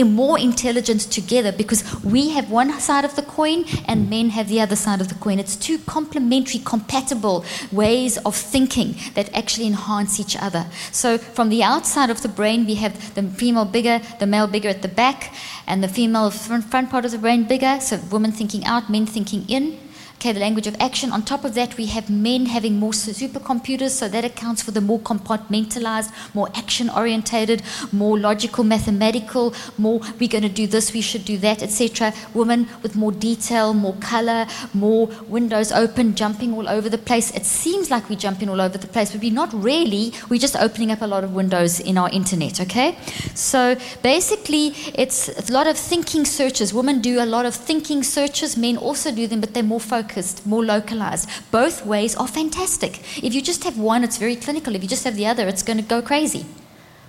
more intelligent together because we have one side of the coin and men have the other side of the coin. It's two complementary, compatible ways of thinking that actually enhance each other. So from the outside of the brain, we have the female bigger, the male bigger at the back, and the female front, front part of the brain bigger. So women thinking out, men thinking in. Okay, the language of action. On top of that, we have men having more supercomputers, so that accounts for the more compartmentalized, more action orientated, more logical, mathematical, more we're going to do this, we should do that, etc. Women with more detail, more color, more windows open, jumping all over the place. It seems like we're jumping all over the place, but we're not really. We're just opening up a lot of windows in our internet, okay? So basically, it's a lot of thinking searches. Women do a lot of thinking searches, men also do them, but they're more focused focused, more localized. Both ways are fantastic. If you just have one, it's very clinical. If you just have the other, it's going to go crazy.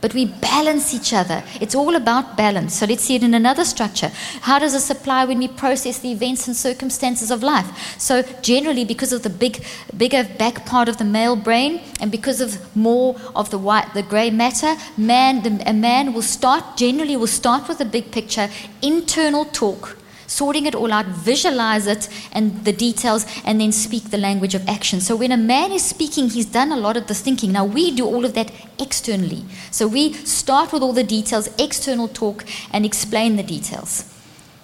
But we balance each other. It's all about balance. So let's see it in another structure. How does this apply when we process the events and circumstances of life? So generally, because of the big, bigger back part of the male brain, and because of more of the white, the grey matter, man, the, a man will start generally will start with a big picture, internal talk sorting it all out, visualize it and the details, and then speak the language of action. So when a man is speaking, he's done a lot of the thinking. Now we do all of that externally. So we start with all the details, external talk, and explain the details.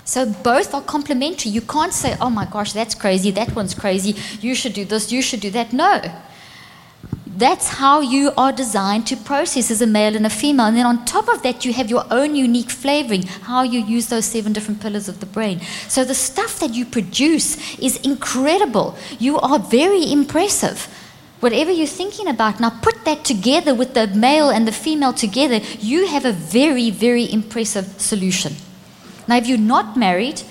So both are complementary. You can't say, oh my gosh, that's crazy, that one's crazy, you should do this, you should do that. No. That's how you are designed to process as a male and a female. And then on top of that, you have your own unique flavoring, how you use those seven different pillars of the brain. So the stuff that you produce is incredible. You are very impressive. whatever you're thinking about, now put that together with the male and the female together, you have a very, very impressive solution. Now, if you're not married,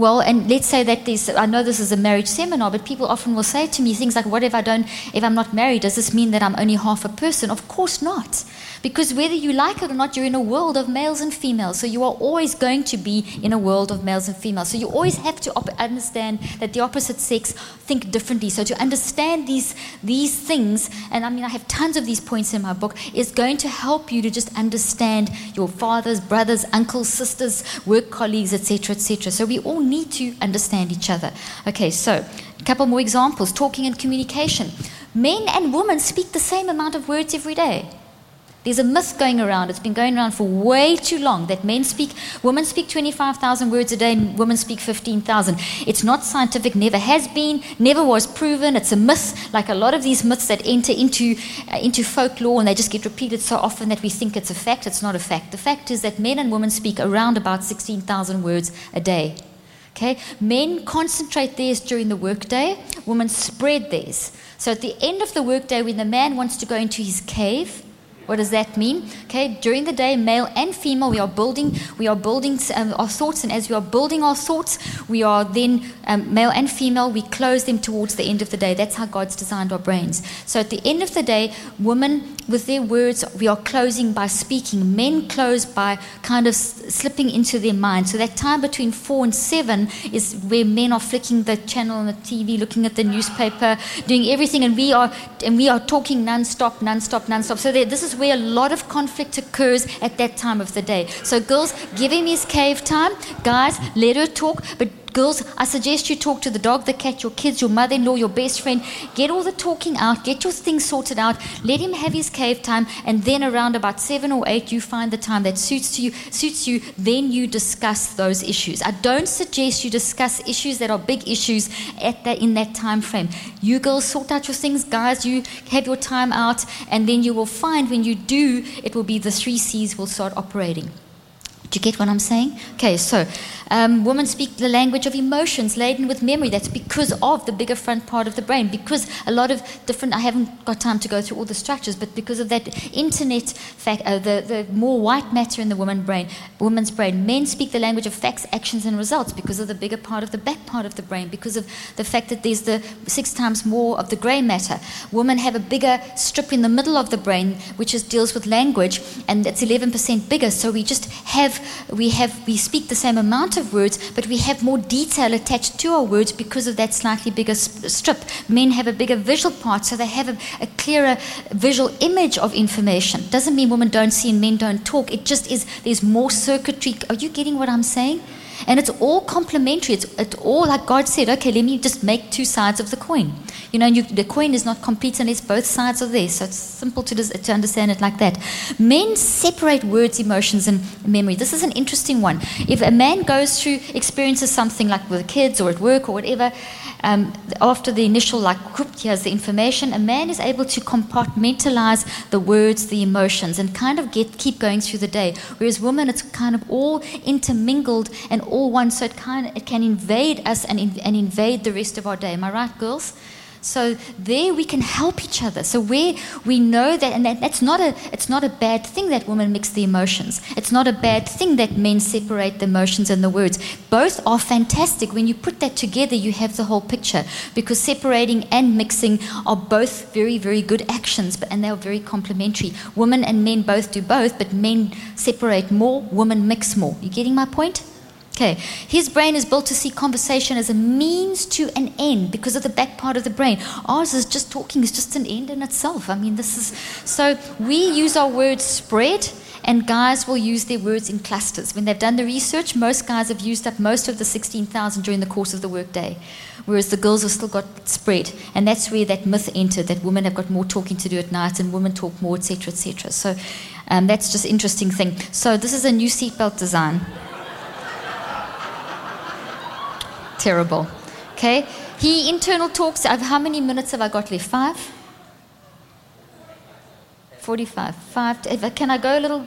well, and let's say that this, I know this is a marriage seminar, but people often will say to me things like, what if I don't, if I'm not married, does this mean that I'm only half a person? Of course not. Because whether you like it or not, you're in a world of males and females. So you are always going to be in a world of males and females. So you always have to op- understand that the opposite sex think differently. So to understand these, these things, and I mean, I have tons of these points in my book, is going to help you to just understand your fathers, brothers, uncles, sisters, work colleagues, etc., etc. So we all need to understand each other. Okay, so a couple more examples talking and communication. Men and women speak the same amount of words every day. There's a myth going around, it's been going around for way too long, that men speak, women speak 25,000 words a day, and women speak 15,000. It's not scientific, never has been, never was proven. It's a myth, like a lot of these myths that enter into, uh, into folklore and they just get repeated so often that we think it's a fact. It's not a fact. The fact is that men and women speak around about 16,000 words a day. Okay? Men concentrate theirs during the workday, women spread theirs. So at the end of the workday, when the man wants to go into his cave, what does that mean? Okay, during the day, male and female, we are building, we are building um, our thoughts, and as we are building our thoughts, we are then um, male and female. We close them towards the end of the day. That's how God's designed our brains. So at the end of the day, women with their words, we are closing by speaking. Men close by kind of slipping into their mind. So that time between four and seven is where men are flicking the channel on the TV, looking at the newspaper, doing everything, and we are and we are talking non-stop, non-stop, non-stop. So this is where a lot of conflict occurs at that time of the day. So girls, give him his cave time. Guys, let her talk, but Girls, I suggest you talk to the dog, the cat, your kids, your mother in law, your best friend. Get all the talking out, get your things sorted out, let him have his cave time, and then around about seven or eight, you find the time that suits you, suits you, then you discuss those issues. I don't suggest you discuss issues that are big issues at that in that time frame. You girls sort out your things, guys, you have your time out, and then you will find when you do, it will be the three C's will start operating. Do you get what I'm saying? Okay, so um, women speak the language of emotions laden with memory. That's because of the bigger front part of the brain. Because a lot of different, I haven't got time to go through all the structures, but because of that internet fact, uh, the, the more white matter in the woman brain, woman's brain. Men speak the language of facts, actions, and results because of the bigger part of the back part of the brain, because of the fact that there's the six times more of the grey matter. Women have a bigger strip in the middle of the brain, which is, deals with language, and it's 11% bigger. So we just have, we have, we speak the same amount words, but we have more detail attached to our words because of that slightly bigger strip. Men have a bigger visual part, so they have a, a clearer visual image of information. Doesn't mean women don't see and men don't talk. It just is, there's more circuitry. Are you getting what I'm saying? And it's all complementary. It's, it's all like God said, okay, let me just make two sides of the coin. You know, you, the coin is not complete unless both sides are there. So it's simple to, to understand it like that. Men separate words, emotions, and memory. This is an interesting one. If a man goes through, experiences something like with kids or at work or whatever, um, after the initial, like, whoop, here's the information, a man is able to compartmentalize the words, the emotions, and kind of get keep going through the day. Whereas women, it's kind of all intermingled and all one, so it kind of, it can invade us and, in, and invade the rest of our day. Am I right, girls? So there we can help each other. So where we know that, and that, that's not a, it's not a bad thing that women mix the emotions. It's not a bad thing that men separate the emotions and the words. Both are fantastic. When you put that together, you have the whole picture. Because separating and mixing are both very, very good actions, but, and they are very complementary. Women and men both do both, but men separate more, women mix more. You getting my point? Okay, his brain is built to see conversation as a means to an end because of the back part of the brain. Ours is just talking is just an end in itself. I mean, this is so we use our words spread, and guys will use their words in clusters. When they've done the research, most guys have used up most of the 16,000 during the course of the workday, whereas the girls have still got spread. And that's where that myth entered that women have got more talking to do at night and women talk more, etc., etc. So um, that's just interesting thing. So this is a new seatbelt design. Terrible. Okay? He internal talks. How many minutes have I got left? Five? 45. Five. Can I go a little?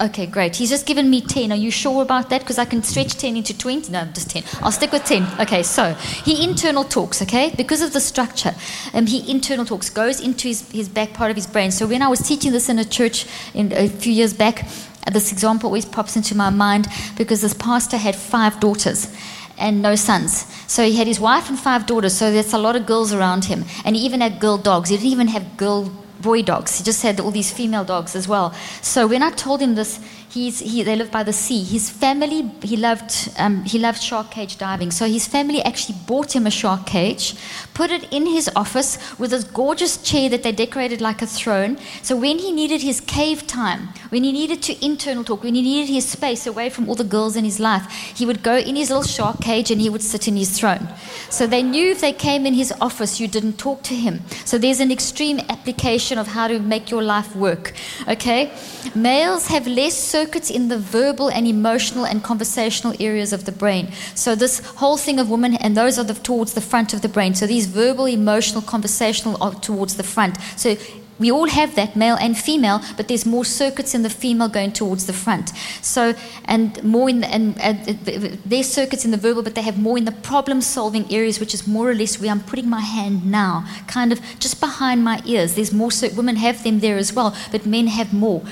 Okay, great. He's just given me 10. Are you sure about that? Because I can stretch 10 into 20. No, just 10. I'll stick with 10. Okay, so he internal talks, okay? Because of the structure, um, he internal talks, goes into his, his back part of his brain. So when I was teaching this in a church in, a few years back, this example always pops into my mind because this pastor had five daughters and no sons. So he had his wife and five daughters, so there's a lot of girls around him. And he even had girl dogs. He didn't even have girl boy dogs. He just had all these female dogs as well. So when I told him this, he's, he, they live by the sea. His family, he loved, um, he loved shark cage diving. So his family actually bought him a shark cage, put it in his office with this gorgeous chair that they decorated like a throne. So when he needed his cave time, when he needed to internal talk, when he needed his space away from all the girls in his life, he would go in his little shark cage and he would sit in his throne. So they knew if they came in his office, you didn't talk to him. So there's an extreme application of how to make your life work. Okay? Males have less circuits in the verbal and emotional and conversational areas of the brain. So this whole thing of women, and those are the, towards the front of the brain. So these verbal, emotional, conversational are towards the front. So we all have that, male and female, but there's more circuits in the female going towards the front. So, and more in the, and, and uh, there's circuits in the verbal, but they have more in the problem solving areas, which is more or less where I'm putting my hand now, kind of just behind my ears. There's more, so women have them there as well, but men have more.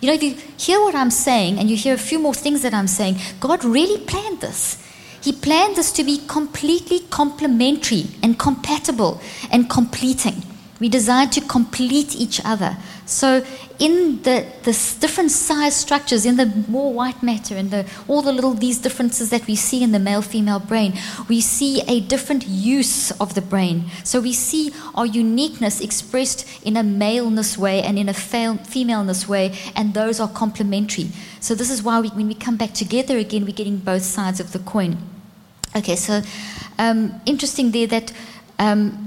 You know, if you hear what I'm saying and you hear a few more things that I'm saying, God really planned this. He planned this to be completely complementary and compatible and completing. We desire to complete each other. So, in the, the different size structures, in the more white matter, and the, all the little these differences that we see in the male female brain, we see a different use of the brain. So, we see our uniqueness expressed in a maleness way and in a femaleness way, and those are complementary. So, this is why we, when we come back together again, we're getting both sides of the coin. Okay, so um, interesting there that. Um,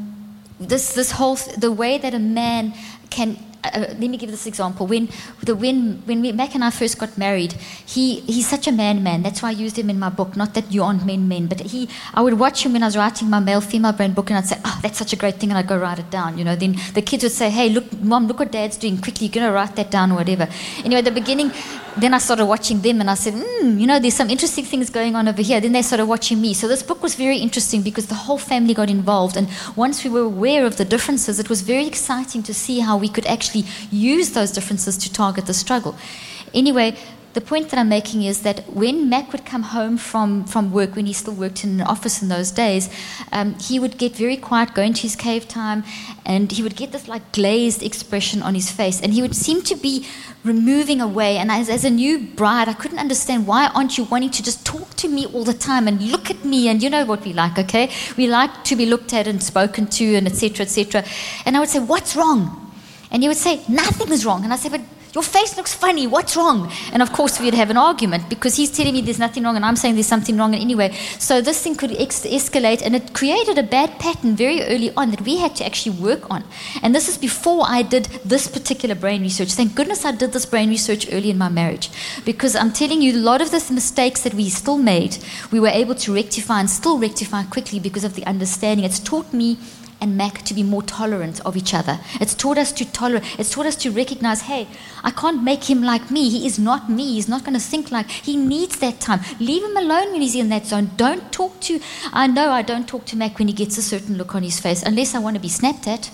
this, this whole, the way that a man can uh, let me give this example. When, the, when, when we, Mac and I first got married, he, he's such a man man. That's why I used him in my book. Not that you aren't men men, but he, I would watch him when I was writing my male female brain book and I'd say, oh, that's such a great thing. And I'd go write it down. You know, then the kids would say, hey, look, mom, look what dad's doing. Quickly, you're going to write that down or whatever. Anyway, at the beginning, then I started watching them and I said, hmm, you know, there's some interesting things going on over here. Then they started watching me. So this book was very interesting because the whole family got involved. And once we were aware of the differences, it was very exciting to see how we could actually use those differences to target the struggle. Anyway, the point that I'm making is that when Mac would come home from, from work, when he still worked in an office in those days, um, he would get very quiet, go into his cave time, and he would get this like glazed expression on his face, and he would seem to be removing away. And as, as a new bride, I couldn't understand why aren't you wanting to just talk to me all the time and look at me? And you know what we like, okay? We like to be looked at and spoken to, and etc. etc. And I would say, "What's wrong?" And he would say, "Nothing is wrong." And I said, "But." Your face looks funny. What's wrong? And of course, we'd have an argument because he's telling me there's nothing wrong and I'm saying there's something wrong anyway. So this thing could ex- escalate and it created a bad pattern very early on that we had to actually work on. And this is before I did this particular brain research. Thank goodness I did this brain research early in my marriage because I'm telling you, a lot of the mistakes that we still made, we were able to rectify and still rectify quickly because of the understanding. It's taught me and Mac to be more tolerant of each other. It's taught us to tolerate, it's taught us to recognize, hey, I can't make him like me. He is not me. He's not going to think like he needs that time. Leave him alone when he's in that zone. Don't talk to I know I don't talk to Mac when he gets a certain look on his face unless I want to be snapped at.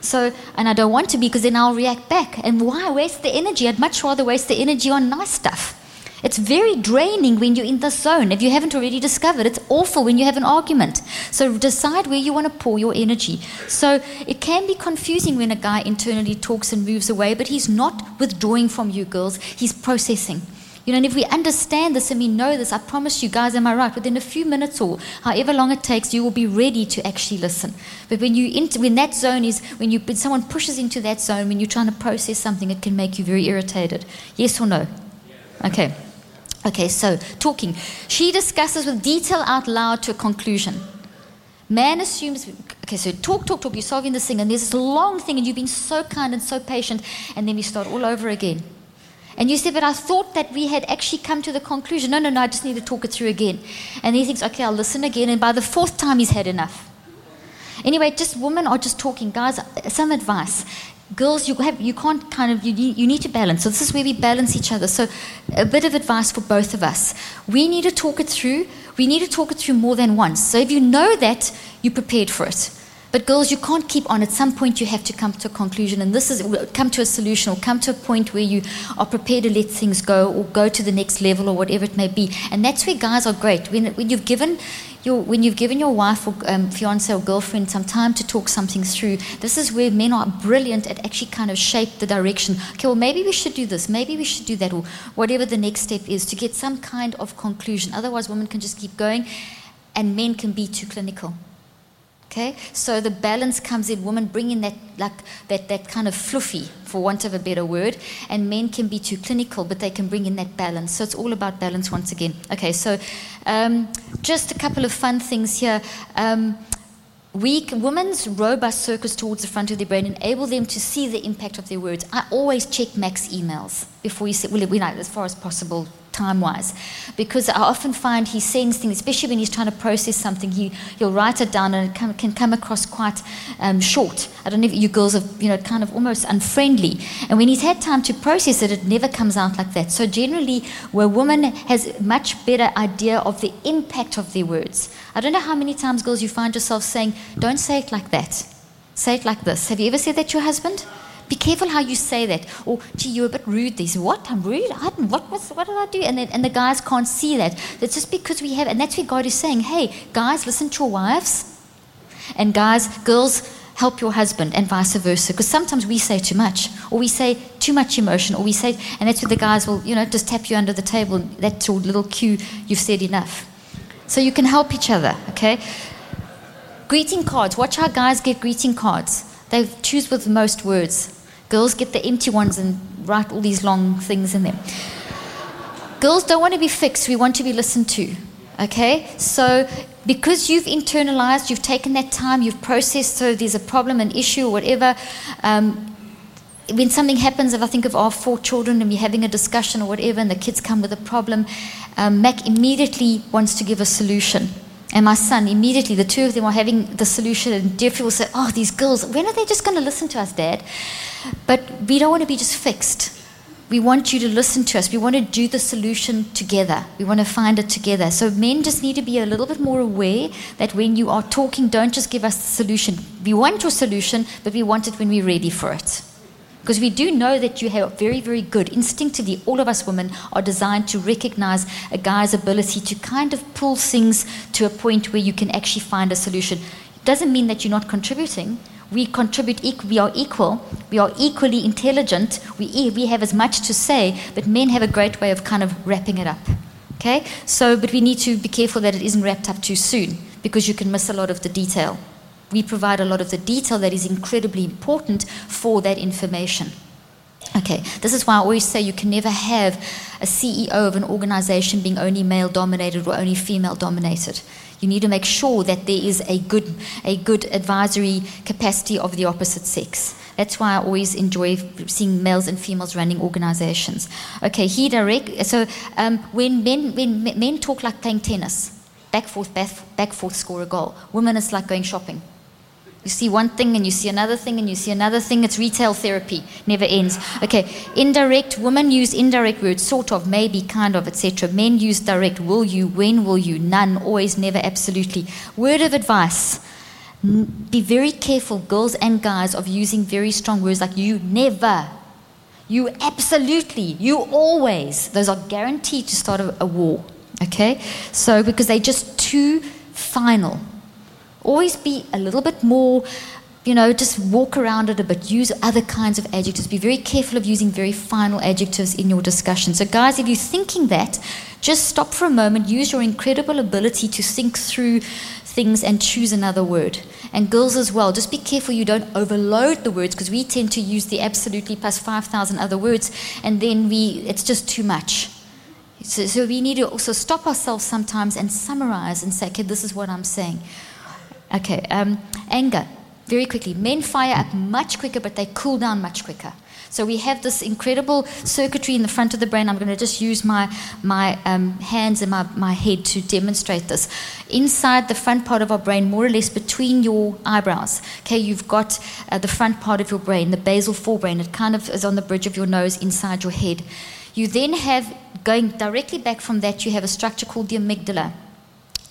So, and I don't want to be because then I'll react back. And why waste the energy? I'd much rather waste the energy on nice stuff. It's very draining when you're in the zone. If you haven't already discovered, it's awful when you have an argument. So decide where you want to pour your energy. So it can be confusing when a guy internally talks and moves away, but he's not withdrawing from you, girls. He's processing. You know, and if we understand this and we know this, I promise you guys, am I right? Within a few minutes or however long it takes, you will be ready to actually listen. But when you when that zone is when you when someone pushes into that zone, when you're trying to process something, it can make you very irritated. Yes or no? Okay. Okay, so talking. She discusses with detail out loud to a conclusion. Man assumes, okay, so talk, talk, talk, you're solving this thing, and there's this long thing, and you've been so kind and so patient, and then we start all over again. And you say, but I thought that we had actually come to the conclusion. No, no, no, I just need to talk it through again. And he thinks, okay, I'll listen again, and by the fourth time, he's had enough. Anyway, just women are just talking. Guys, some advice. Girls, you have you can't kind of you need, you need to balance. So this is where we balance each other. So a bit of advice for both of us. We need to talk it through. We need to talk it through more than once. So if you know that, you're prepared for it. But girls, you can't keep on. At some point, you have to come to a conclusion, and this is come to a solution, or come to a point where you are prepared to let things go, or go to the next level, or whatever it may be. And that's where guys are great. When, when you've given your, when you've given your wife or um, fiance or girlfriend some time to talk something through, this is where men are brilliant at actually kind of shape the direction. Okay, well, maybe we should do this, maybe we should do that, or whatever the next step is to get some kind of conclusion. Otherwise, women can just keep going, and men can be too clinical. Okay, so the balance comes in women bring in that like that that kind of fluffy, for want of a better word, and men can be too clinical, but they can bring in that balance. So it's all about balance once again. Okay, so um, just a couple of fun things here. Um, Weak women's robust circuits towards the front of their brain enable them to see the impact of their words. I always check Mac's emails before you say, well, we know as far as possible time wise, because I often find he sends things, especially when he's trying to process something, he, he'll write it down and it can, can come across quite um, short. I don't know if you girls are, you know, kind of almost unfriendly. And when he's had time to process it, it never comes out like that. So generally, where woman has much better idea of the impact of their words. I don't know how many times, girls, you find yourself saying, don't say it like that. Say it like this. Have you ever said that to your husband? Be careful how you say that. Or, gee, you're a bit rude. Say, what? I'm rude? I what, was, what did I do? And, then, and the guys can't see that. That's just because we have, and that's where God is saying, hey, guys, listen to your wives. And guys, girls, help your husband, and vice versa. Because sometimes we say too much, or we say too much emotion, or we say, and that's where the guys will, you know, just tap you under the table. That's your little cue, you've said enough. So you can help each other, okay? Greeting cards. Watch how guys get greeting cards. They choose with most words. Girls get the empty ones and write all these long things in them. Girls don't want to be fixed, we want to be listened to. Okay? So, because you've internalized, you've taken that time, you've processed, so there's a problem, an issue, whatever. Um, when something happens, if I think of our four children and we're having a discussion or whatever, and the kids come with a problem, um, Mac immediately wants to give a solution. And my son, immediately, the two of them are having the solution, and Jeffrey will say, Oh, these girls, when are they just going to listen to us, Dad? But we don't want to be just fixed. We want you to listen to us. We want to do the solution together. We want to find it together. So, men just need to be a little bit more aware that when you are talking, don't just give us the solution. We want your solution, but we want it when we're ready for it. Because we do know that you have very, very good, instinctively, all of us women are designed to recognize a guy's ability to kind of pull things to a point where you can actually find a solution. It doesn't mean that you're not contributing. We contribute, we are equal, we are equally intelligent, we, we have as much to say, but men have a great way of kind of wrapping it up. Okay? So, but we need to be careful that it isn't wrapped up too soon because you can miss a lot of the detail we provide a lot of the detail that is incredibly important for that information. Okay, this is why I always say you can never have a CEO of an organization being only male dominated or only female dominated. You need to make sure that there is a good, a good advisory capacity of the opposite sex. That's why I always enjoy seeing males and females running organizations. Okay, he direct. So um, when men when men talk like playing tennis, back forth, back, back forth, score a goal. Women it's like going shopping. You see one thing and you see another thing and you see another thing. It's retail therapy, never ends. Okay, indirect, women use indirect words, sort of, maybe, kind of, etc. Men use direct, will you, when will you, none, always, never, absolutely. Word of advice be very careful, girls and guys, of using very strong words like you never, you absolutely, you always. Those are guaranteed to start a, war. Okay? So, because they're just too final always be a little bit more, you know, just walk around it a bit, use other kinds of adjectives. Be very careful of using very final adjectives in your discussion. So, guys, if you're thinking that, just stop for a moment, use your incredible ability to think through things and choose another word. And girls as well, just be careful you don't overload the words because we tend to use the absolutely plus 5,000 other words and then we it's just too much. So, so we need to also stop ourselves sometimes and summarize and say, okay, this is what I'm saying. Okay, um, anger. Very quickly. Men fire up much quicker, but they cool down much quicker. So we have this incredible circuitry in the front of the brain. I'm going to just use my, my um, hands and my, my head to demonstrate this. Inside the front part of our brain, more or less between your eyebrows, okay, you've got uh, the front part of your brain, the basal forebrain. It kind of is on the bridge of your nose inside your head. You then have, going directly back from that, you have a structure called the amygdala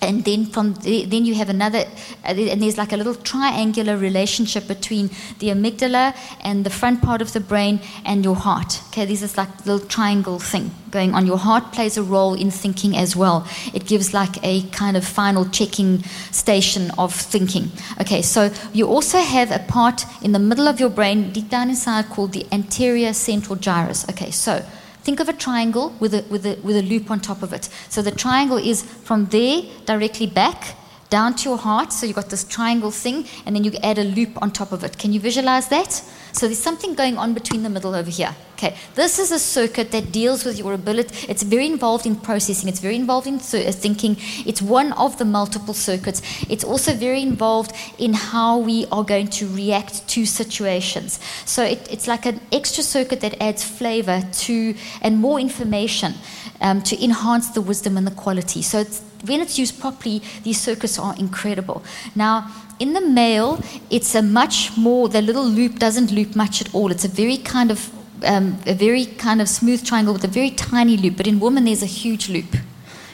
and then from the, then you have another uh, and there's like a little triangular relationship between the amygdala and the front part of the brain and your heart. Okay this is like little triangle thing going on. Your heart plays a role in thinking as well. It gives like a kind of final checking station of thinking. Okay so you also have a part in the middle of your brain deep down inside called the anterior cingulate gyrus. Okay so Think of a triangle with a, with, a, with a loop on top of it. So the triangle is from there directly back down to your heart. So you've got this triangle thing, and then you add a loop on top of it. Can you visualize that? So there's something going on between the middle over here. Okay, this is a circuit that deals with your ability. It's very involved in processing. It's very involved in thinking. It's one of the multiple circuits. It's also very involved in how we are going to react to situations. So it, it's like an extra circuit that adds flavor to and more information um, to enhance the wisdom and the quality. So it's, when it's used properly, these circuits are incredible. Now in the male, it's a much more, the little loop doesn't loop much at all. It's a very kind of, um, a very kind of smooth triangle with a very tiny loop. But in women, there's a huge loop.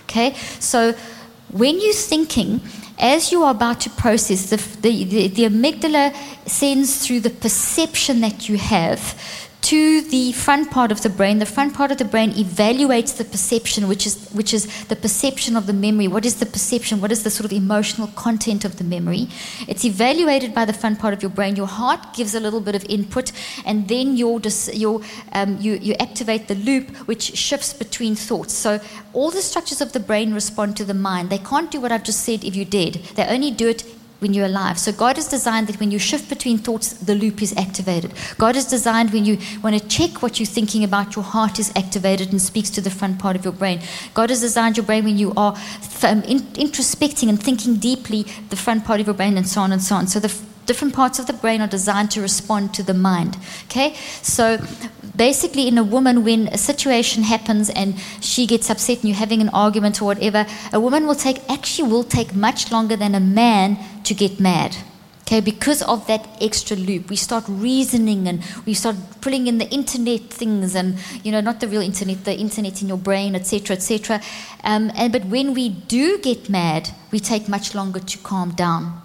Okay? So when you're thinking, as you are about to process, the, the, the, the amygdala sends through the perception that you have to the front part of the brain. The front part of the brain evaluates the perception, which is, which is the perception of the memory. What is the perception? What is the sort of emotional content of the memory? It's evaluated by the front part of your brain. Your heart gives a little bit of input, and then your, your, um, you, you activate the loop, which shifts between thoughts. So all the structures of the brain respond to the mind. They can't do what I've just said if you're dead. They only do it when you're alive. So God has designed that when you shift between thoughts, the loop is activated. God has designed when you want to check what you're thinking about, your heart is activated and speaks to the front part of your brain. God has designed your brain when you are um, in, introspecting and thinking deeply, the front part of your brain, and so on and so on. So the different parts of the brain are designed to respond to the mind. Okay, so basically in a woman when a situation happens and she gets upset and you're having an argument or whatever a woman will take actually will take much longer than a man to get mad okay? Because of that extra loop. We start reasoning and we start pulling in the internet things and you know not the real internet the internet in your brain etc etc um, and but when we do get mad we take much longer to calm down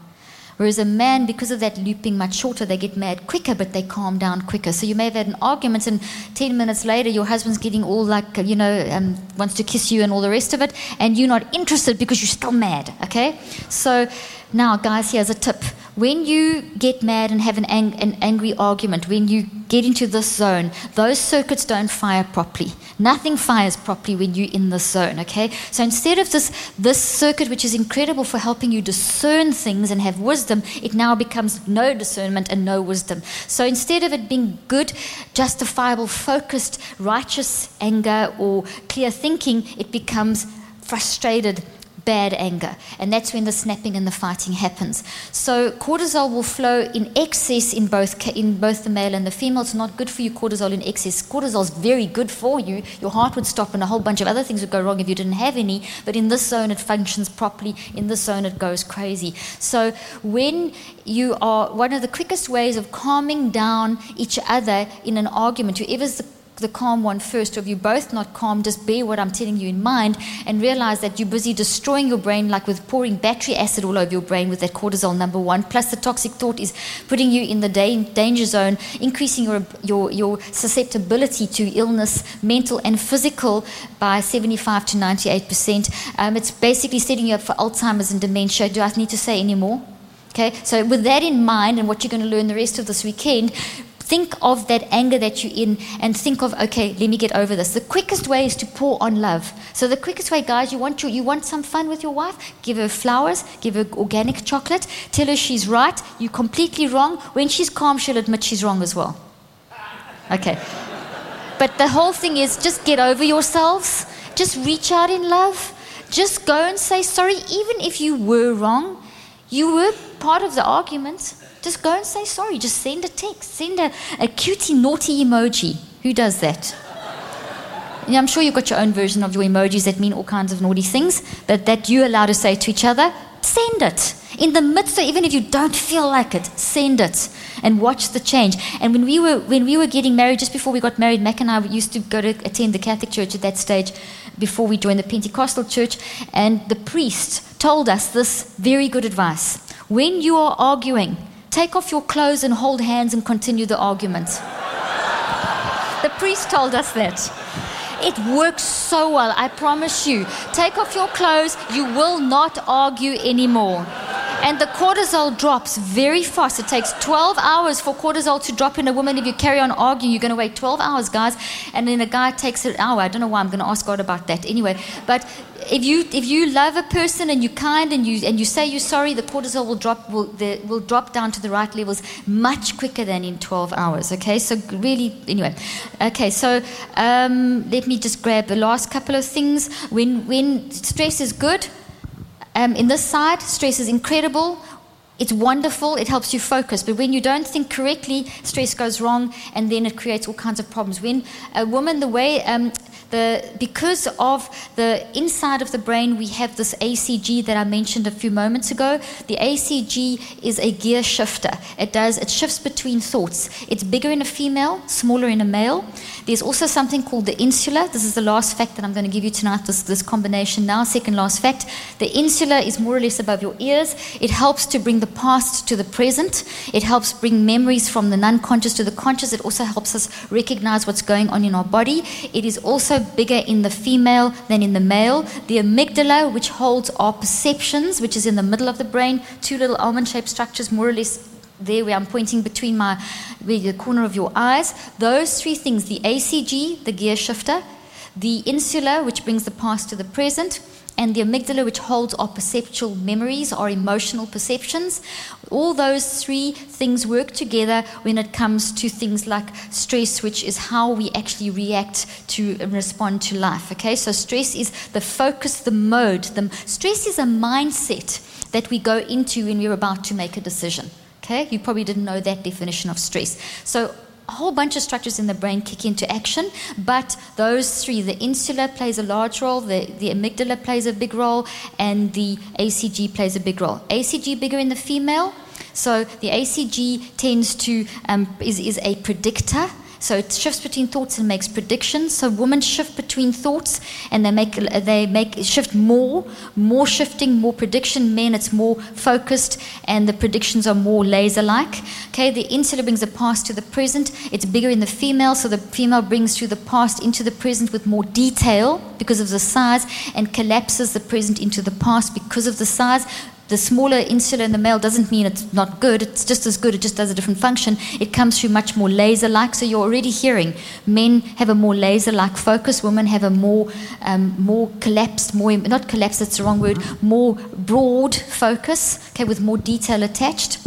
Whereas a man, because of that looping much shorter, they get mad quicker, but they calm down quicker. So you may have had an argument, and 10 minutes later, your husband's getting all like, you know, um, wants to kiss you and all the rest of it, and you're not interested because you're still mad, okay? So now, guys, here's a tip. When you get mad and have an, ang- an angry argument, when you get into this zone, those circuits don't fire properly. Nothing fires properly when you're in this zone, okay? So instead of this, this circuit, which is incredible for helping you discern things and have wisdom, it now becomes no discernment and no wisdom. So instead of it being good, justifiable, focused, righteous anger or clear thinking, it becomes frustrated bad anger. And that's when the snapping and the fighting happens. So cortisol will flow in excess in both, in both the male and the female. It's not good for you, cortisol in excess. Cortisol is very good for you. Your heart would stop and a whole bunch of other things would go wrong if you didn't have any. But in this zone, it functions properly. In this zone, it goes crazy. So when you are, one of the quickest ways of calming down each other in an argument, whoever's the the calm one first, or if you're both not calm, just bear what I'm telling you in mind and realize that you're busy destroying your brain, like with pouring battery acid all over your brain with that cortisol number one. Plus, the toxic thought is putting you in the danger zone, increasing your, your, your susceptibility to illness, mental and physical, by 75 to 98%. Um, it's basically setting you up for Alzheimer's and dementia. Do I need to say any more? Okay, so with that in mind and what you're going to learn the rest of this weekend, Think of that anger that you're in and think of, okay, let me get over this. The quickest way is to pour on love. So the quickest way, guys, you want, you, you want some fun with your wife? Give her flowers, give her organic chocolate, tell her she's right, you're completely wrong. When she's calm, she'll admit she's wrong as well. Okay. But the whole thing is just get over yourselves. Just reach out in love. Just go and say sorry, even if you were wrong. You were part of the argument Just go and say sorry. Just send a text. Send a, a cutie naughty emoji. Who does that? I'm sure you've got your own version of your emojis that mean all kinds of naughty things, but that you allow to say to each other, send it. In the midst of, even if you don't feel like it, send it and watch the change. And when we were when we were getting married, just before we got married, Mac and I used to go to attend the Catholic Church at that stage before we joined the Pentecostal church, and the priest told us this very good advice. When you are arguing, take off your clothes and hold hands and continue the argument. the priest told us that. It works so well, I promise you. Take off your clothes, you will not argue anymore. And the cortisol drops very fast. It takes 12 hours for cortisol to drop in a woman. If you carry on arguing, you're going to wait 12 hours, guys. And then a guy takes an hour. I don't know why I'm going to ask God about that. Anyway, but if you if you love a person and you're kind and you and you say you're sorry, the cortisol will drop will the, will drop down to the right levels much quicker than in 12 hours. Okay, so really anyway, okay. So um, let me just grab the last couple of things. When when stress is good, um, in this side, stress is incredible. It's wonderful, it helps you focus. But when you don't think correctly, stress goes wrong and then it creates all kinds of problems. When a woman, the way um, the, because of the inside of the brain, we have this ACG that I mentioned a few moments ago. The ACG is a gear shifter. It does it shifts between thoughts. It's bigger in a female, smaller in a male. There's also something called the insula. This is the last fact that I'm going to give you tonight. This this combination now. Second last fact. The insula is more or less above your ears. It helps to bring the past to the present. It helps bring memories from the non-conscious to the conscious. It also helps us recognize what's going on in our body. It is also bigger in the female than in the male. The amygdala, which holds our perceptions, which is in the middle of the brain, two little almond shaped structures, more or less there where I'm pointing between my the corner of your eyes. Those three things the ACG, the gear shifter, the insula, which brings the past to the present, and the amygdala, which holds our perceptual memories, our emotional perceptions. All those three things work together when it comes to things like stress, which is how we actually react to and respond to life. Okay, so stress is the focus, the mode. The, stress is a mindset that we go into when we're about to make a decision. Okay, you probably didn't know that definition of stress. So a whole bunch of structures in the brain kick into action, but those three the insula plays a large role, the, the amygdala plays a big role, and the ACG plays a big role. ACG bigger in the female, so the ACG tends to um, is, is a predictor so it shifts between thoughts and makes predictions. So women shift between thoughts and they make they make shift more, more shifting, more prediction. Men it's more focused and the predictions are more laser-like. Okay, the insula brings the past to the present. It's bigger in the female, so the female brings through the past into the present with more detail because of the size and collapses the present into the past because of the size the smaller insula in the male doesn't mean it's not good. It's just as good. It just does a different function. It comes through much more laser-like. So you're already hearing men have a more laser-like focus. Women have a more um, more collapsed, more not collapsed. That's the wrong word. More broad focus. Okay, with more detail attached.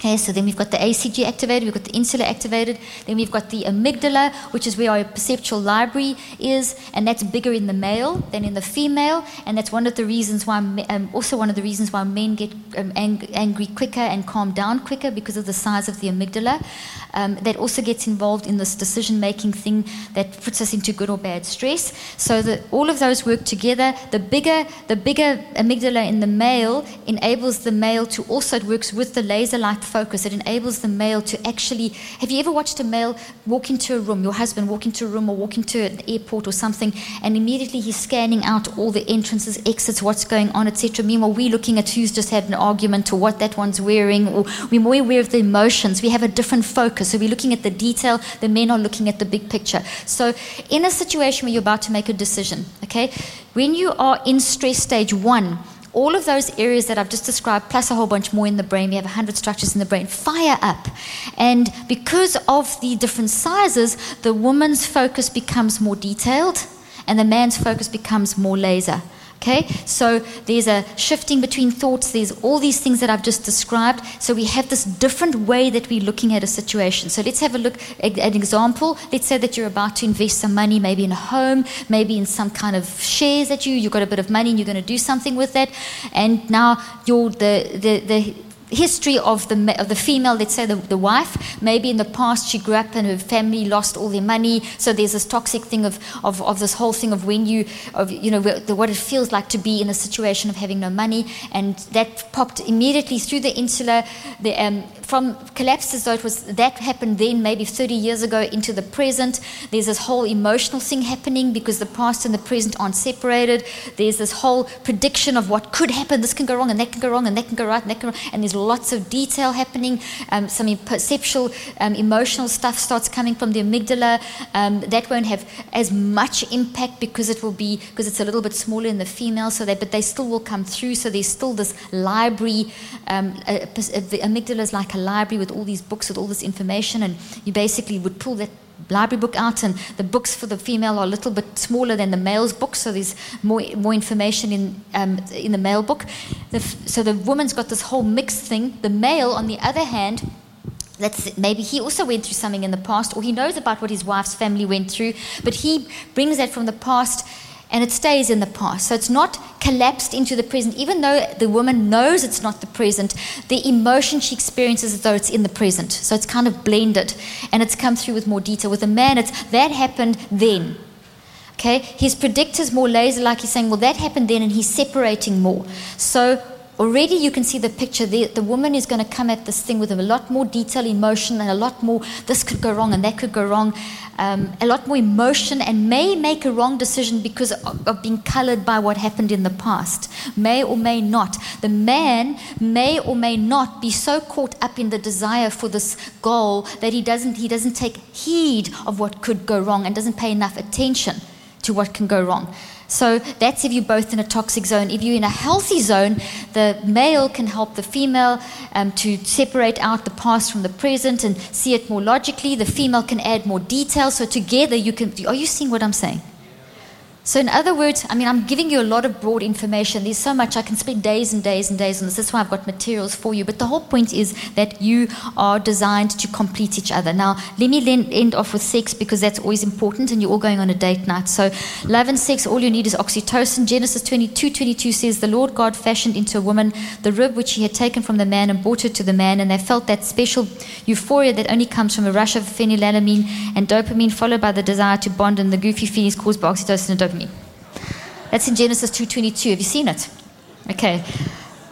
Okay, so then we've got the ACG activated, we've got the insula activated, then we've got the amygdala, which is where our perceptual library is, and that's bigger in the male than in the female, and that's one of the reasons why, um, also one of the reasons why men get um, ang- angry quicker and calm down quicker because of the size of the amygdala. Um, that also gets involved in this decision-making thing that puts us into good or bad stress. So that all of those work together. The bigger, the bigger amygdala in the male enables the male to also it works with the laser-like focus. It enables the male to actually. Have you ever watched a male walk into a room, your husband walk into a room or walk into an airport or something, and immediately he's scanning out all the entrances, exits, what's going on, etc. Meanwhile, we're looking at who's just had an argument or what that one's wearing, or we're more aware of the emotions. We have a different focus. So we're looking at the detail. The men are looking at the big picture. So in a situation where you're about to make a decision, okay, when you are in stress stage one all of those areas that I've just described, plus a whole bunch more in the brain, we have 100 structures in the brain, fire up. And because of the different sizes, the woman's focus becomes more detailed and the man's focus becomes more laser. Okay, so there's a shifting between thoughts, there's all these things that I've just described. So we have this different way that we're looking at a situation. So let's have a look at an example. Let's say that you're about to invest some money, maybe in a home, maybe in some kind of shares that you, you've got a bit of money and you're going to do something with that. And now you're the, the, the history of the, of the female, let's say the, the wife. Maybe in the past she grew up and her family lost all their money. So there's this toxic thing of, of, of this whole thing of when you, of, you know, what it feels like to be in a situation of having no money. And that popped immediately through the insula. The, um, from collapses, though it was that happened then, maybe 30 years ago, into the present. There's this whole emotional thing happening because the past and the present aren't separated. There's this whole prediction of what could happen. This can go wrong, and that can go wrong, and that can go right, and that can go wrong. And there's lots of detail happening. Um, some perceptual, um, emotional stuff starts coming from the amygdala. Um, that won't have as much impact because it will be because it's a little bit smaller in the female. So that, but they still will come through. So there's still this library. Um, the amygdala is like a library with all these books with all this information, and you basically would pull that library book out, and the books for the female are a little bit smaller than the male's book, so there's more more information in um, in the male book. The, so the woman's got this whole mixed thing. The male, on the other hand. That's, maybe he also went through something in the past, or he knows about what his wife's family went through, but he brings that from the past and it stays in the past. So it's not collapsed into the present. Even though the woman knows it's not the present, the emotion she experiences as though it's in the present. So it's kind of blended and it's come through with more detail. With a man, it's that happened then. Okay? His predictor's more laser like he's saying, well, that happened then, and he's separating more. So already you can see the picture. The, the woman is going to come at this thing with a lot more detail, emotion, and a lot more this could go wrong and that could go wrong. Um, a lot more emotion and may make a wrong decision because of, of being colored by what happened in the past. May or may not. The man may or may not be so caught up in the desire for this goal that he doesn't, he doesn't take heed of what could go wrong and doesn't pay enough attention to what can go wrong. So that's if you're both in a toxic zone. If you're in a healthy zone, the male can help the female um, to separate out the past from the present and see it more logically. The female can add more detail. So together you can. Are you seeing what I'm saying? So, in other words, I mean, I'm giving you a lot of broad information. There's so much I can spend days and days and days on this. That's why I've got materials for you. But the whole point is that you are designed to complete each other. Now, let me end off with sex because that's always important, and you're all going on a date night. So, love and sex, all you need is oxytocin. Genesis 22 22 says, The Lord God fashioned into a woman the rib which he had taken from the man and brought it to the man, and they felt that special euphoria that only comes from a rush of phenylalanine and dopamine, followed by the desire to bond and the goofy feelings caused by oxytocin and dopamine me. That's in Genesis 2:22. Have you seen it? Okay.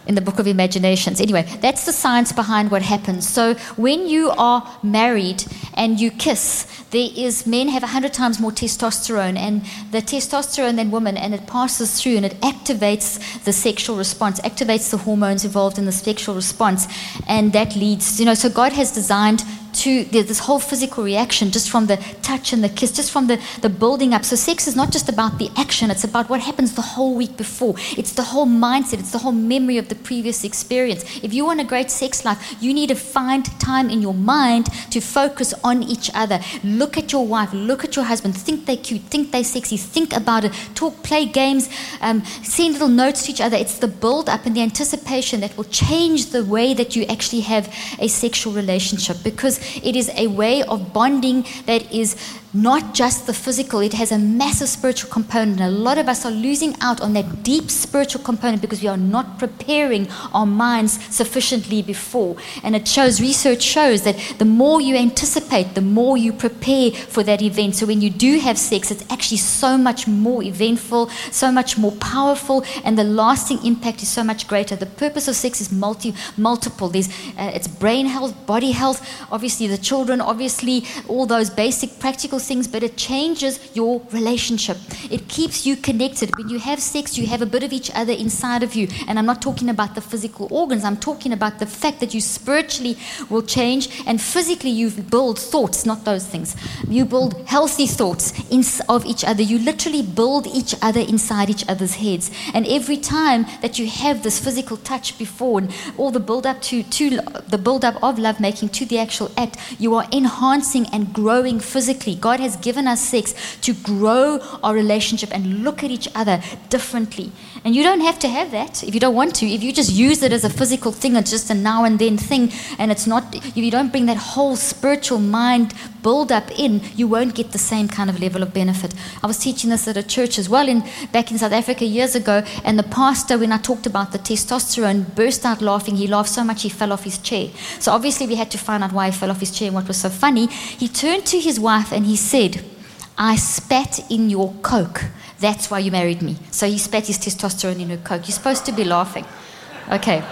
In the book of imaginations. Anyway, that's the science behind what happens. So when you are married and you kiss, there is men have 100 times more testosterone and the testosterone than women and it passes through and it activates the sexual response activates the hormones involved in the sexual response and that leads you know so god has designed to this whole physical reaction just from the touch and the kiss, just from the, the building up. So, sex is not just about the action, it's about what happens the whole week before. It's the whole mindset, it's the whole memory of the previous experience. If you want a great sex life, you need to find time in your mind to focus on each other. Look at your wife, look at your husband, think they're cute, think they're sexy, think about it, talk, play games, um, send little notes to each other. It's the build up and the anticipation that will change the way that you actually have a sexual relationship because it is a way of bonding that is not just the physical, it has a massive spiritual component. A lot of us are losing out on that deep spiritual component because we are not preparing our minds sufficiently before. And it shows, research shows that the more you anticipate, the more you prepare for that event. So when you do have sex, it's actually so much more eventful, so much more powerful, and the lasting impact is so much greater. The purpose of sex is multi, multiple. There's, uh, it's brain health, body health, obviously the children, obviously all those basic practical things, but it changes your relationship. It keeps you connected. When you have sex, you have a bit of each other inside of you. And I'm not talking about the physical organs, I'm talking about the fact that you spiritually will change and physically you build thoughts, not those things. You build healthy thoughts of each other. You literally build each other inside each other's heads. And every time that you have this physical touch before and all the build up to, to the build up of lovemaking to the actual act, you are enhancing and growing physically. God God has given us sex to grow our relationship and look at each other differently. And you don't have to have that if you don't want to. If you just use it as a physical thing, it's just a now and then thing, and it's not, if you don't bring that whole spiritual mind build up in, you won't get the same kind of level of benefit. I was teaching this at a church as well in back in South Africa years ago, and the pastor, when I talked about the testosterone, burst out laughing. He laughed so much he fell off his chair. So obviously we had to find out why he fell off his chair and what was so funny. He turned to his wife and he said, I spat in your coke. That's why you married me. So he spat his testosterone in her coke. You're supposed to be laughing. Okay.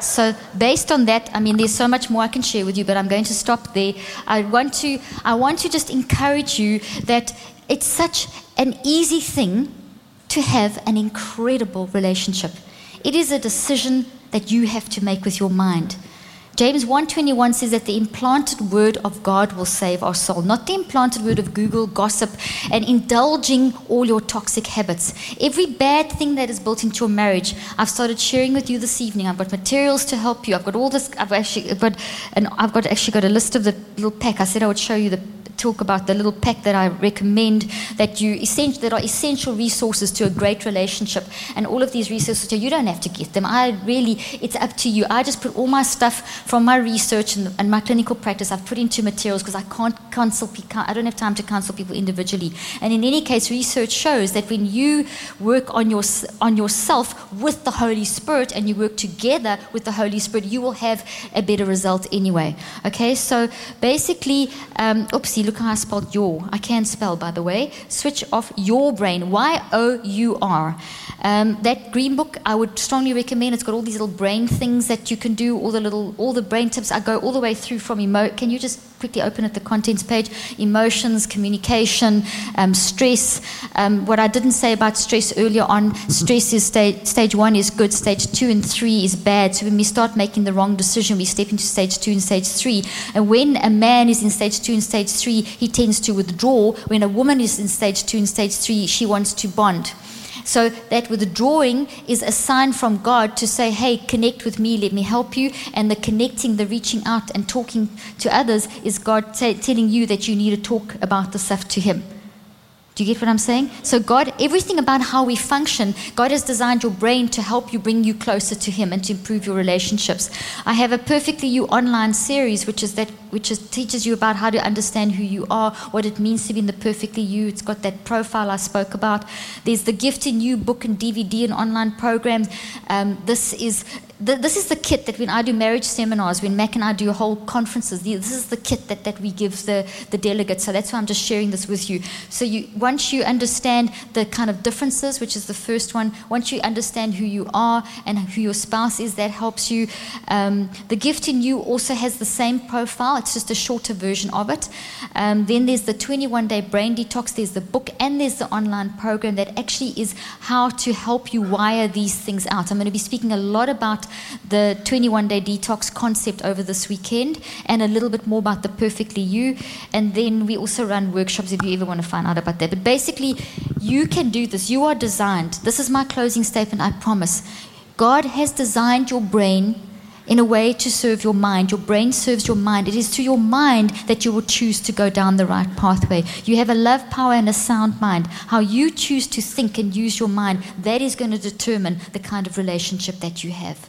So based on that, I mean, there's so much more I can share with you, but I'm going to stop there. I want to, I want to just encourage you that it's such an easy thing to have an incredible relationship. It is a decision that you have to make with your mind. James 1:21 says that the implanted word of God will save our soul, not the implanted word of Google gossip and indulging all your toxic habits. Every bad thing that is built into your marriage, I've started sharing with you this evening. I've got materials to help you. I've got all this. I've actually got, and I've got actually got a list of the little pack. I said I would show you the talk about the little pack that I recommend that you essential that are essential resources to a great relationship. And all of these resources, you don't have to get them. I really, it's up to you. I just put all my stuff from my research and, and my clinical practice. I've put into materials because I can't counsel. I don't have time to counsel people individually. And in any case, research shows that when you work on your on yourself with the Holy Spirit and you work together with the Holy Spirit, you will have a better result anyway. Okay, so basically, um, oopsie look how I spelled your. I can spell, by the way. Switch off your brain. Y O U R. Um, that green book, I would strongly recommend. It's got all these little brain things that you can do, all the little, all the brain tips. I go all the way through from emo. Can you just quickly open at the contents page? Emotions, communication, um, stress. Um, what I didn't say about stress earlier on, stress is stage, stage one is good, stage two and three is bad. So when we start making the wrong decision, we step into stage two and stage three. And when a man is in stage two and stage three, he tends to withdraw. When a woman is in stage two and stage three, she wants to bond. So that withdrawing is a sign from God to say, hey, connect with me, let me help you. And the connecting, the reaching out and talking to others is God t- telling you that you need to talk about the stuff to Him. Do you get what I'm saying? So, God, everything about how we function, God has designed your brain to help you bring you closer to Him and to improve your relationships. I have a Perfectly You online series, which is that which is, teaches you about how to understand who you are, what it means to be in the Perfectly You. It's got that profile I spoke about. There's the Gift in You book and DVD and online programs. Um, this is this is the kit that when I do marriage seminars, when Mac and I do whole conferences, this is the kit that, that we give the, the delegates. So that's why I'm just sharing this with you. So you, once you understand the kind of differences, which is the first one, once you understand who you are and who your spouse is, that helps you. Um, the gift in you also has the same profile. It's just a shorter version of it. Um, then there's the 21 day brain detox. There's the book and there's the online program that actually is how to help you wire these things out. I'm going to be speaking a lot the 21 day detox concept over this weekend and a little bit more about the Perfectly You. And then we also run workshops if you ever want to find out about that. But basically, you can do this. You are designed. This is my closing statement, I promise. God has designed your brain in a way to serve your mind. Your brain serves your mind. It is to your mind that you will choose to go down the right pathway. You have a love, power, and a sound mind. How you choose to think and use your mind, that is going to determine the kind of relationship that you have.